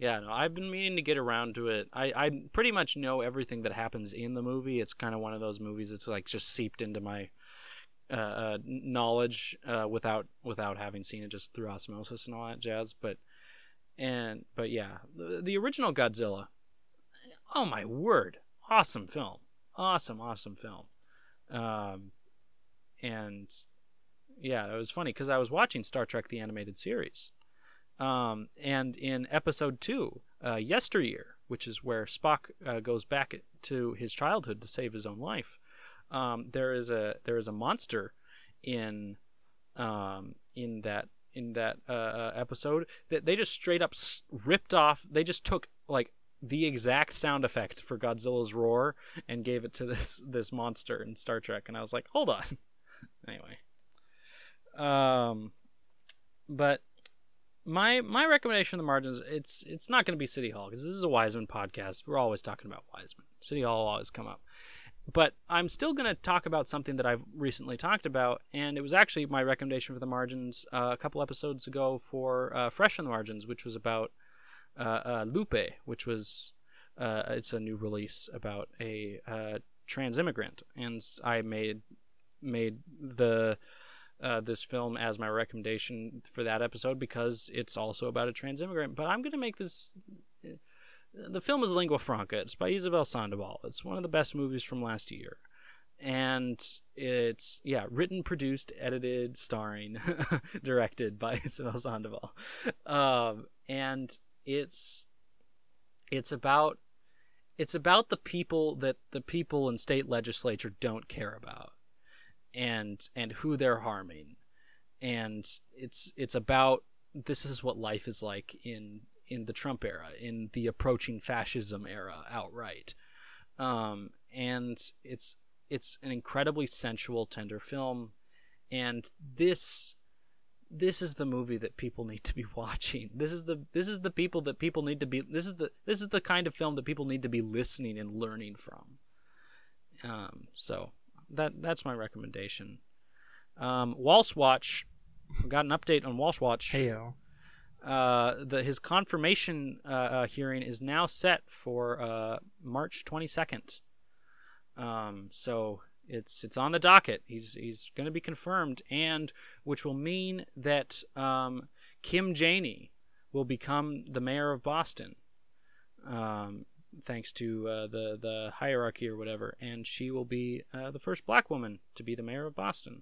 Yeah, no, I've been meaning to get around to it. I I pretty much know everything that happens in the movie. It's kind of one of those movies. It's like just seeped into my uh, uh, knowledge uh, without without having seen it, just through osmosis and all that jazz. But and but yeah, the, the original Godzilla. Oh my word! Awesome film. Awesome, awesome film. Um, and yeah, it was funny because I was watching Star Trek: The Animated Series, um, and in episode two, uh, yesteryear, which is where Spock uh, goes back to his childhood to save his own life. Um, there is a there is a monster in um, in that in that uh, uh, episode that they just straight up ripped off. They just took like the exact sound effect for Godzilla's roar and gave it to this this monster in Star Trek, and I was like, hold on. anyway, um, but my my recommendation of the margins it's it's not going to be City Hall because this is a Wiseman podcast. We're always talking about Wiseman. City Hall always come up. But I'm still going to talk about something that I've recently talked about, and it was actually my recommendation for the margins uh, a couple episodes ago for uh, Fresh on the Margins, which was about uh, uh, Lupe, which was uh, it's a new release about a uh, trans immigrant, and I made made the uh, this film as my recommendation for that episode because it's also about a trans immigrant. But I'm going to make this. The film is Lingua Franca. It's by Isabel Sandoval. It's one of the best movies from last year. And it's, yeah, written, produced, edited, starring, directed by Isabel Sandoval. Um, and it's it's about it's about the people that the people in state legislature don't care about and and who they're harming and it's it's about this is what life is like in in the Trump era in the approaching fascism era outright um and it's it's an incredibly sensual tender film and this this is the movie that people need to be watching. This is the this is the people that people need to be this is the this is the kind of film that people need to be listening and learning from. Um, so that that's my recommendation. Um, Walsh Watch got an update on Walsh Watch. Heyo. Uh, the his confirmation uh, uh, hearing is now set for uh, March twenty second. Um, so it's it's on the docket. He's he's going to be confirmed, and which will mean that um, Kim Janey will become the mayor of Boston, um, thanks to uh, the the hierarchy or whatever, and she will be uh, the first black woman to be the mayor of Boston.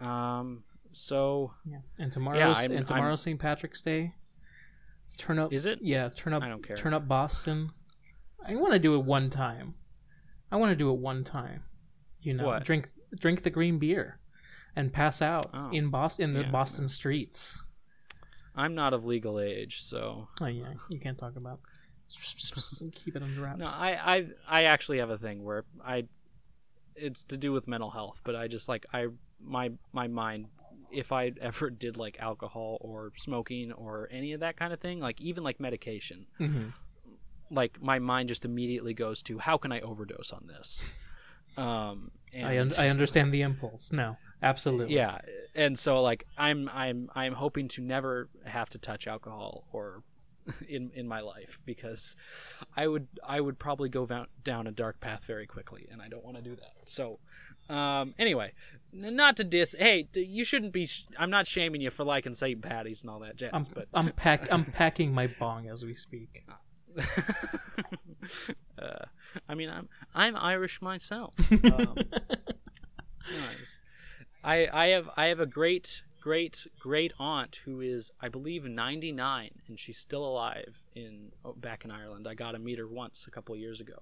Um. So Yeah. And tomorrow's I'm- and tomorrow's St. Patrick's Day. Turn up Is it? Yeah, turn up I don't care. turn up Boston. I want to do it one time. I want to do it one time. You know, What? drink drink the green beer and pass out Oh. in Boston in the Yeah, Boston streets. I'm not of legal age, so Oh yeah, you can't talk about. Keep it under wraps. No, I, I I actually have a thing where I it's to do with mental health, but I just like I my my mind if I ever did like alcohol or smoking or any of that kind of thing, like even like medication, Mhm. like my mind just immediately goes to how can I overdose on this? Um, and I un- I understand the impulse. No, absolutely. yeah, and so like I'm I'm I'm hoping to never have to touch alcohol or in in my life because I would I would probably go down a dark path very quickly, and I don't want to do that. So, um, anyway, not to diss. Hey, you shouldn't be. Sh- I'm not shaming you for liking St. Patty's and all that jazz, I'm but I'm pack I'm packing my bong as we speak. uh, I mean, I'm I'm Irish myself. Um, nice. I I have I have a great great great aunt who is I believe 99 and she's still alive in oh, back in Ireland. I got to meet her once a couple of years ago.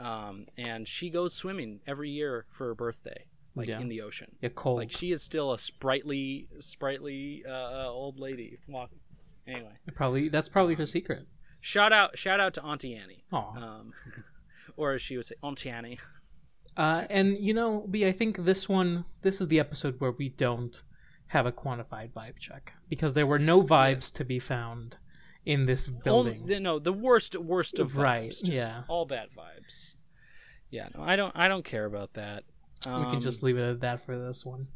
Um, and she goes swimming every year for her birthday, like Yeah. in the ocean. Yeah, cold. Like she is still a sprightly sprightly uh, old lady. Walking. Anyway, probably that's probably her secret. shout out shout out to Auntie Annie. Aw. Um, or as she would say, Auntie Annie. Uh, and you know, B, I think this one, this is the episode where we don't have a quantified vibe check because there were no vibes to be found in this building. Only, no, the worst, worst of vibes. Right, yeah. all bad vibes. Yeah, no, I don't, I don't care about that. Um, we can just leave it at that for this one.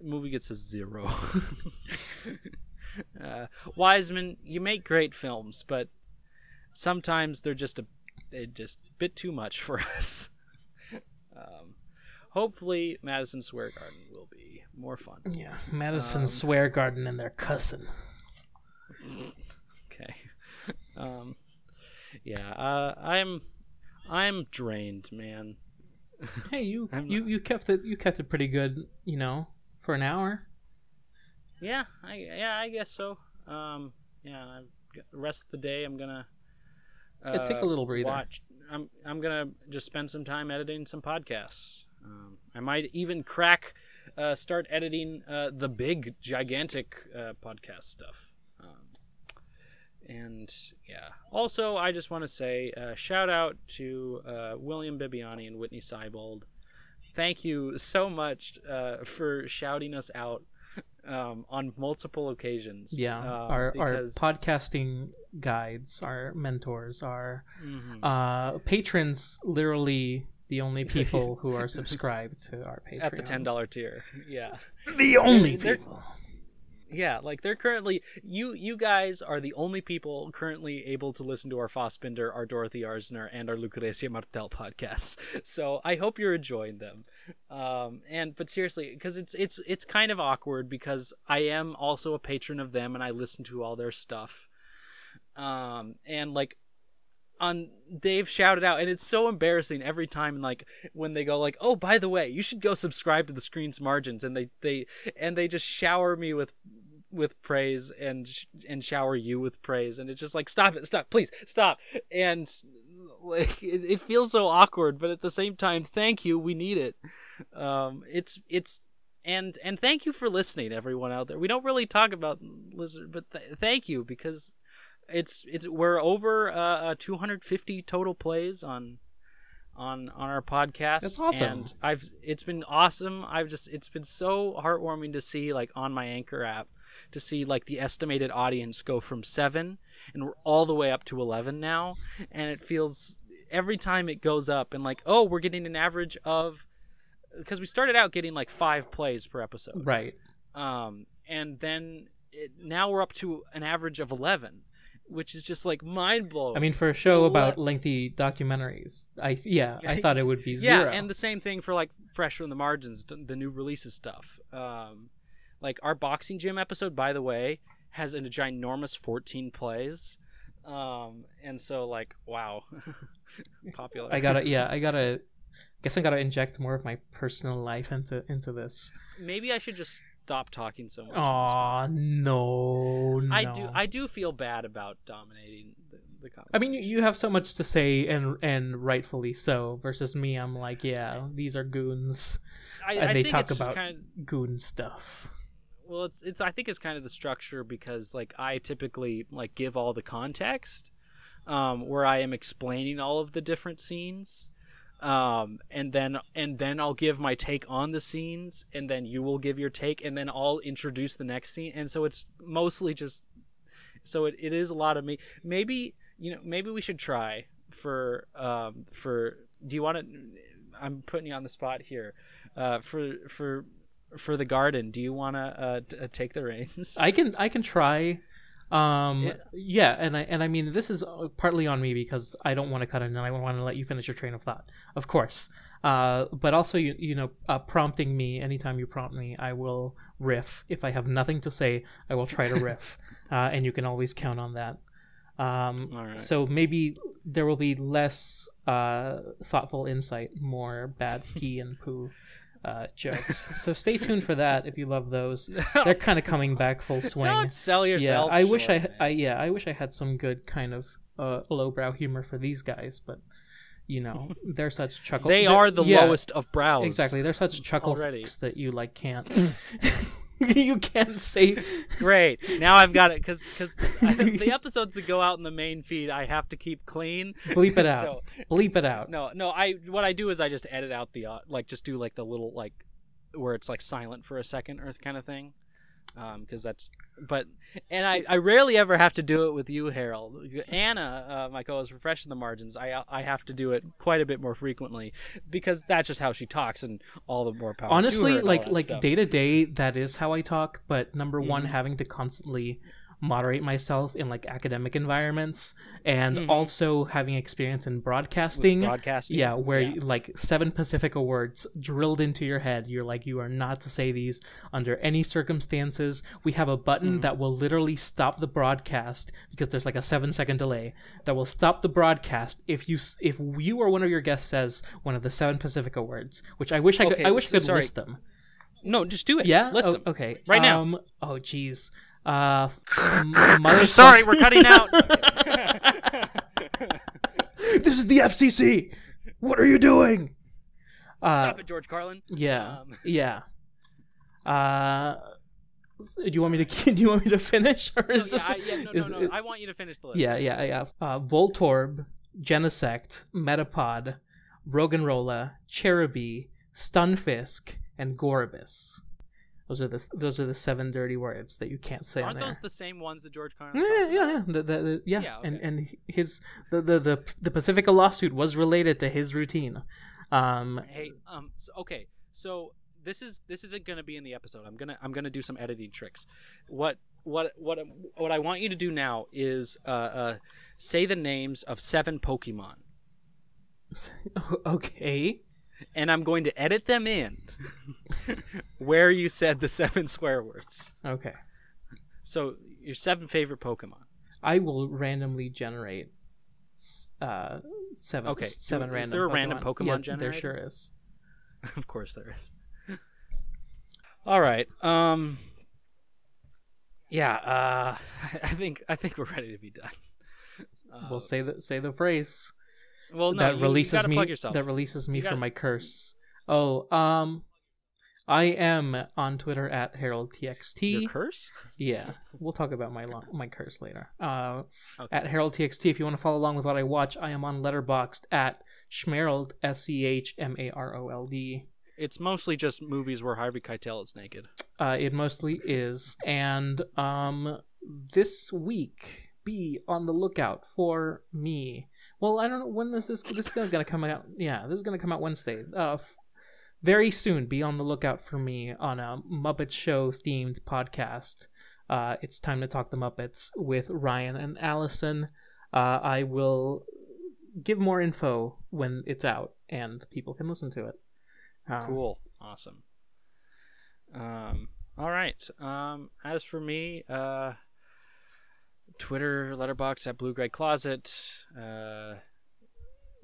movie gets a zero. uh, Wiseman, you make great films, but sometimes they're just a, they're just a bit too much for us. um, hopefully, Madison Square Garden will be more fun. Yeah, Madison Um, Square Garden and their cussing. Okay. Um, yeah, uh, I'm, I'm drained, man. Hey, you I'm you you kept it you kept it pretty good, you know, for an hour. Yeah, I yeah, I guess so. Um, yeah, I've rest of the day I'm gonna Yeah, take a little breather. Watch. I'm I'm gonna just spend some time editing some podcasts. Um, I might even crack, uh, start editing uh, the big, gigantic uh, podcast stuff. Um, and yeah. Also, I just want to say uh, shout out to uh, William Bibbiani and Whitney Seibold. Thank you so much uh, for shouting us out um, on multiple occasions. Yeah, um, our because- our podcasting guides, our mentors, our Mhm. uh, patrons. Literally, the only people who are subscribed to our Patreon at the ten dollar tier. Yeah. The only They're- people. Yeah, like they're currently you you guys are the only people currently able to listen to our Fassbinder, our Dorothy Arzner, and our Lucrecia Martel podcasts. So I hope you're enjoying them. Um, and but seriously, because it's it's it's kind of awkward because I am also a patron of them and I listen to all their stuff. Um, and like on they've shouted out and it's so embarrassing every time like when they go like oh by the way you should go subscribe to the screen's margins and they they and they just shower me with with praise and and shower you with praise and it's just like stop it stop please stop and like it, it feels so awkward but at the same time thank you we need it. Um it's it's and and thank you for listening everyone out there. We don't really talk about lizard but th- thank you because it's it's we're over uh, uh 250 total plays on on on our podcast. That's awesome. and i've it's been awesome. I've just it's been so heartwarming to see like on my anchor app to see like the estimated audience go from seven and we're all the way up to 11 now. And it feels every time it goes up and like oh we're getting an average of because we started out getting like five plays per episode. Right. um, and then it, now we're up to an average of 11 which is just like mind blowing I mean, for a show about lengthy documentaries, I yeah, I thought it would be yeah zero. and the same thing for like fresh from the margins the new releases stuff um, like our boxing gym episode by the way has a ginormous 14 plays um, and so like wow popular I gotta yeah, I gotta. Guess I gotta inject more of my personal life into into this. maybe i should just stop talking so much Aw, no, no. i do i do feel bad about dominating the, the I mean, you, you have so much to say, and and rightfully so. Versus me, I'm like, yeah, these are goons, I, and I they think talk it's about kind of, goon stuff. well it's it's i think it's kind of the structure because like i typically like give all the context um where i am explaining all of the different scenes um and then and then i'll give my take on the scenes and then you will give your take and then i'll introduce the next scene. And so it's mostly just so it, it is a lot of me. Maybe you know maybe we should try for um for do you want to i'm putting you on the spot here uh for for for the garden. Do you want to uh, t- uh, take the reins? I can I can try. Um, Yeah. yeah. and I and I mean this is uh, partly on me because I don't want to cut in and I want to let you finish your train of thought, of course. Uh, but also you you know uh, prompting me anytime you prompt me, I will riff. If I have nothing to say, I will try to riff, uh, and you can always count on that. Um, right. So maybe there will be less uh, thoughtful insight, more bad pee and poo uh, jokes. so stay tuned for that if you love those. They're kind of coming back full swing. don't sell yourself. yeah, I wish I. I yeah, I wish I had some good kind of uh, lowbrow humor for these guys, but you know, they're such chuckle. they they're- the yeah, lowest of brows Exactly, they're such chuckle that you like can't. you can't say great now i've got it because because the episodes that go out in the main feed i have to keep clean bleep it out. So- bleep it out. no no i what i do is i just edit out the uh, like just do like the little like where it's like silent for a second or kind of thing um because that's but and I, I rarely ever have to do it with you harold anna uh, my co-host for fresh in the margins i i have to do it quite a bit more frequently because that's just how she talks and all the more power honestly like like stuff. day to day that is how i talk but number one Mm-hmm. having to constantly moderate myself in like academic environments and Mhm. also having experience in broadcasting broadcasting yeah where Yeah. you- like seven pacifica words drilled into your head you're like you are not to say these under any circumstances we have a button Mm-hmm. that will literally stop the broadcast because there's like a seven second delay that will stop the broadcast if you if you or one of your guests says one of the seven pacifica words which i wish i could Okay, i wish i could sorry. list them no just do it yeah. list Oh, them Okay. Right now. Um, oh, jeez. Uh, f- m- sorry we're cutting out this is the FCC. What are you doing? Uh, Stop it, George Carlin. Yeah, Um, yeah. Uh, do you want me to? Do you want me to finish, or No, is yeah. I, yeah, no, no, is- no. I want you to finish the list. yeah, yeah, yeah. Uh, Voltorb, Genesect, Metapod, Roggenrola, Cherubi, Stunfisk, and Goribus. Those are the those are the seven dirty words that you can't say Aren't those the same ones that George Carlin? yeah, yeah, yeah, the, the, the, yeah. Yeah, and and his the, the the the Pacifica lawsuit was related to his routine. Um, Hey, um, so, okay, so this is this isn't gonna be in the episode. I'm gonna I'm gonna do some editing tricks. What what what what I want you to do now is uh, uh say the names of seven Pokemon, okay. And I'm going to edit them in where you said the seven swear words. Okay. So your seven favorite Pokemon. I will randomly generate uh seven Okay, seven is random there a random Pokemon yeah, generator? There sure is. of course there is. All right. Um. Yeah. Uh. I think I think we're ready to be done. we'll say the say the phrase Well, no, that you, releases you me yourself. that releases me gotta- from my curse. Oh, um I am on Twitter at HaroldTXT. Your curse? Yeah, we'll talk about my my curse later. Uh, Okay. At HaroldTXT, if you want to follow along with what I watch, I am on Letterboxd at Schmarold S C H M A R O L D. It's mostly just movies where Harvey Keitel is naked. Uh, it mostly is, and um, this week be on the lookout for me. Well, I don't know when is this. This is gonna come out. Yeah, this is gonna come out Wednesday. Uh, f- very soon. Be on the lookout for me on a Muppet Show themed podcast. Uh, it's time to talk the Muppets with Ryan and Allison. Uh, I will give more info when it's out and people can listen to it. Um, Cool. Awesome. Um. All right. Um. As for me, uh, Twitter, Letterboxd at Blue Gray Closet. Uh,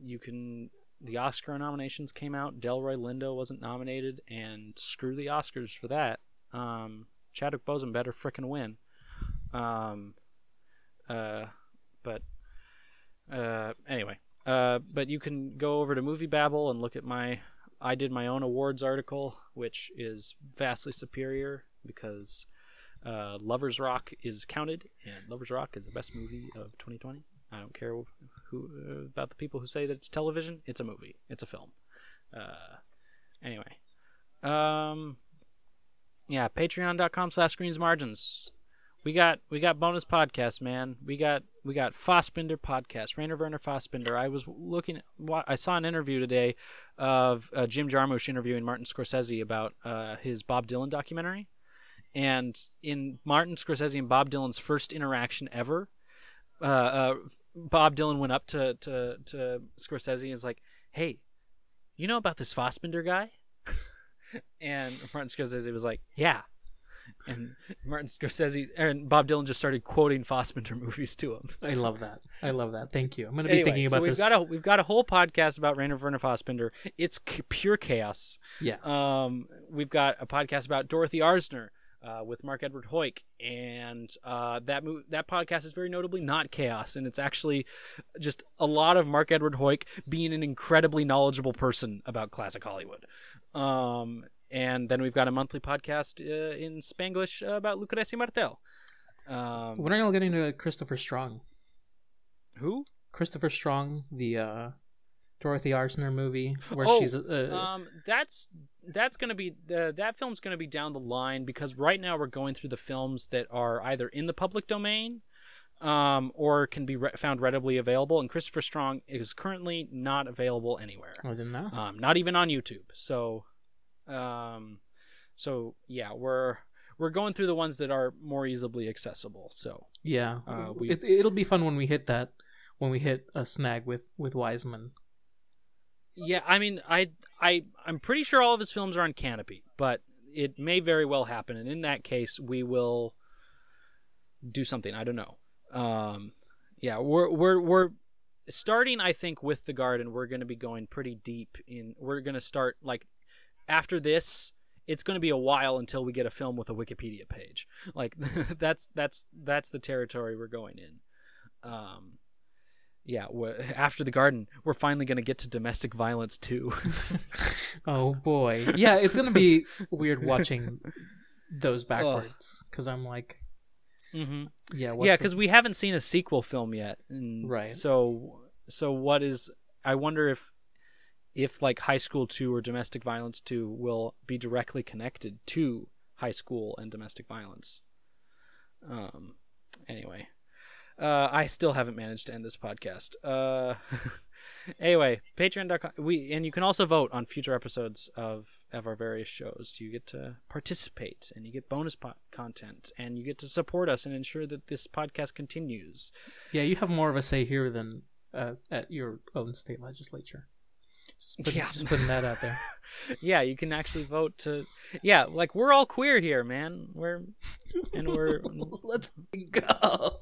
you can. The Oscar nominations came out. Delroy Lindo wasn't nominated, and screw the Oscars for that. Um, Chadwick Boseman better frickin' win. Um, uh, but uh, anyway, uh, but you can go over to Movie Babble and look at my. I did my own awards article, which is vastly superior because uh, Lovers Rock is counted, and Lovers Rock is the best movie of 2020. I don't care who uh, about the people who say that it's television. It's a movie. It's a film. Uh, anyway, um, yeah, Patreon.com slash Screens Margins. We got we got bonus podcasts, man. We got we got Fassbinder podcast, Rainer Werner Fassbinder. I was looking, I saw an interview today of uh, Jim Jarmusch interviewing Martin Scorsese about uh, his Bob Dylan documentary, and in Martin Scorsese and Bob Dylan's first interaction ever, uh, uh, Bob Dylan went up to to to Scorsese and is like, "Hey, you know about this Fassbinder guy?" and Martin Scorsese was like, "Yeah." And Martin Scorsese and Bob Dylan just started quoting Fassbinder movies to him. I love that. I love that. Thank you. I'm going to be Anyway, thinking so about we've this. got a we've got a whole podcast about Rainer Werner Fassbinder. It's c- pure chaos. yeah. Um, we've got a podcast about Dorothy Arzner uh, with Mark Edward Heuck, and uh, that mo- that podcast is very notably not chaos, and it's actually just a lot of Mark Edward Heuck being an incredibly knowledgeable person about classic Hollywood. Um, and then we've got a monthly podcast uh, in Spanglish about Lucrecia Martel. Um, When are y'all getting to Christopher Strong? who? Christopher Strong, the uh, Dorothy Arzner movie, where Oh, she's uh, um, that's that's gonna be the that film's gonna be down the line because right now we're going through the films that are either in the public domain, um, or can be re- found readily available. And Christopher Strong is currently not available anywhere, I didn't know. um, not even on YouTube. So, um, so yeah, we're we're going through the ones that are more easily accessible. So yeah, uh, we- it, it'll be fun when we hit that. When we hit a snag with with Wiseman. Yeah, I mean, I I I'm pretty sure all of his films are on Kanopy, but it may very well happen, and in that case, we will do something. I don't know. Um, yeah, we're we're we're starting. I think with the Garden, we're going to be going pretty deep in. We're going to start like after this. It's going to be a while until we get a film with a Wikipedia page. Like that's that's that's the territory we're going in. Um, yeah, after the garden, we're finally going to get to domestic violence too. Oh boy. Yeah, it's gonna be weird watching those backwards because I'm like, mm-hmm. yeah, what's Yeah, the- because we haven't seen a sequel film yet, and Right. So, so what is? I wonder if, if like High School Two or Domestic Violence Two will be directly connected to High School and Domestic Violence. Um. Anyway, uh, I still haven't managed to end this podcast. Uh. anyway, Patreon.com. We and you can also vote on future episodes of of our various shows. You get to participate, and you get bonus po- content, and you get to support us and ensure that this podcast continues. yeah, you have more of a say here than uh, at your own state legislature. Just, put, Yeah. just putting that out there. yeah, you can actually vote to. Yeah, like we're all queer here, man. We're and we're Let's go.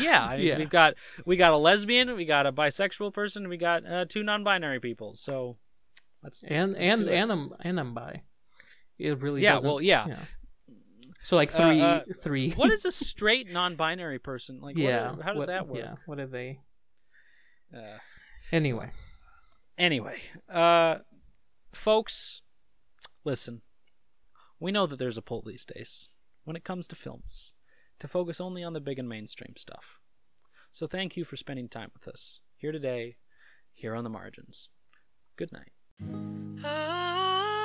Yeah. I mean, Yeah. We've got we got a lesbian, we got a bisexual person, we got uh, two non-binary people. So let's And Let's and and I'm and I'm bi. It really yeah. Well, yeah. So like Uh, three uh, three. what is a straight non-binary person like? yeah. are- how does what- that work? Yeah. What are they? Uh, Anyway. Anyway, uh, folks, listen. We know that there's a pull these days when it comes to films to focus only on the big and mainstream stuff. So thank you for spending time with us here today, here on the margins. Good night. Ah,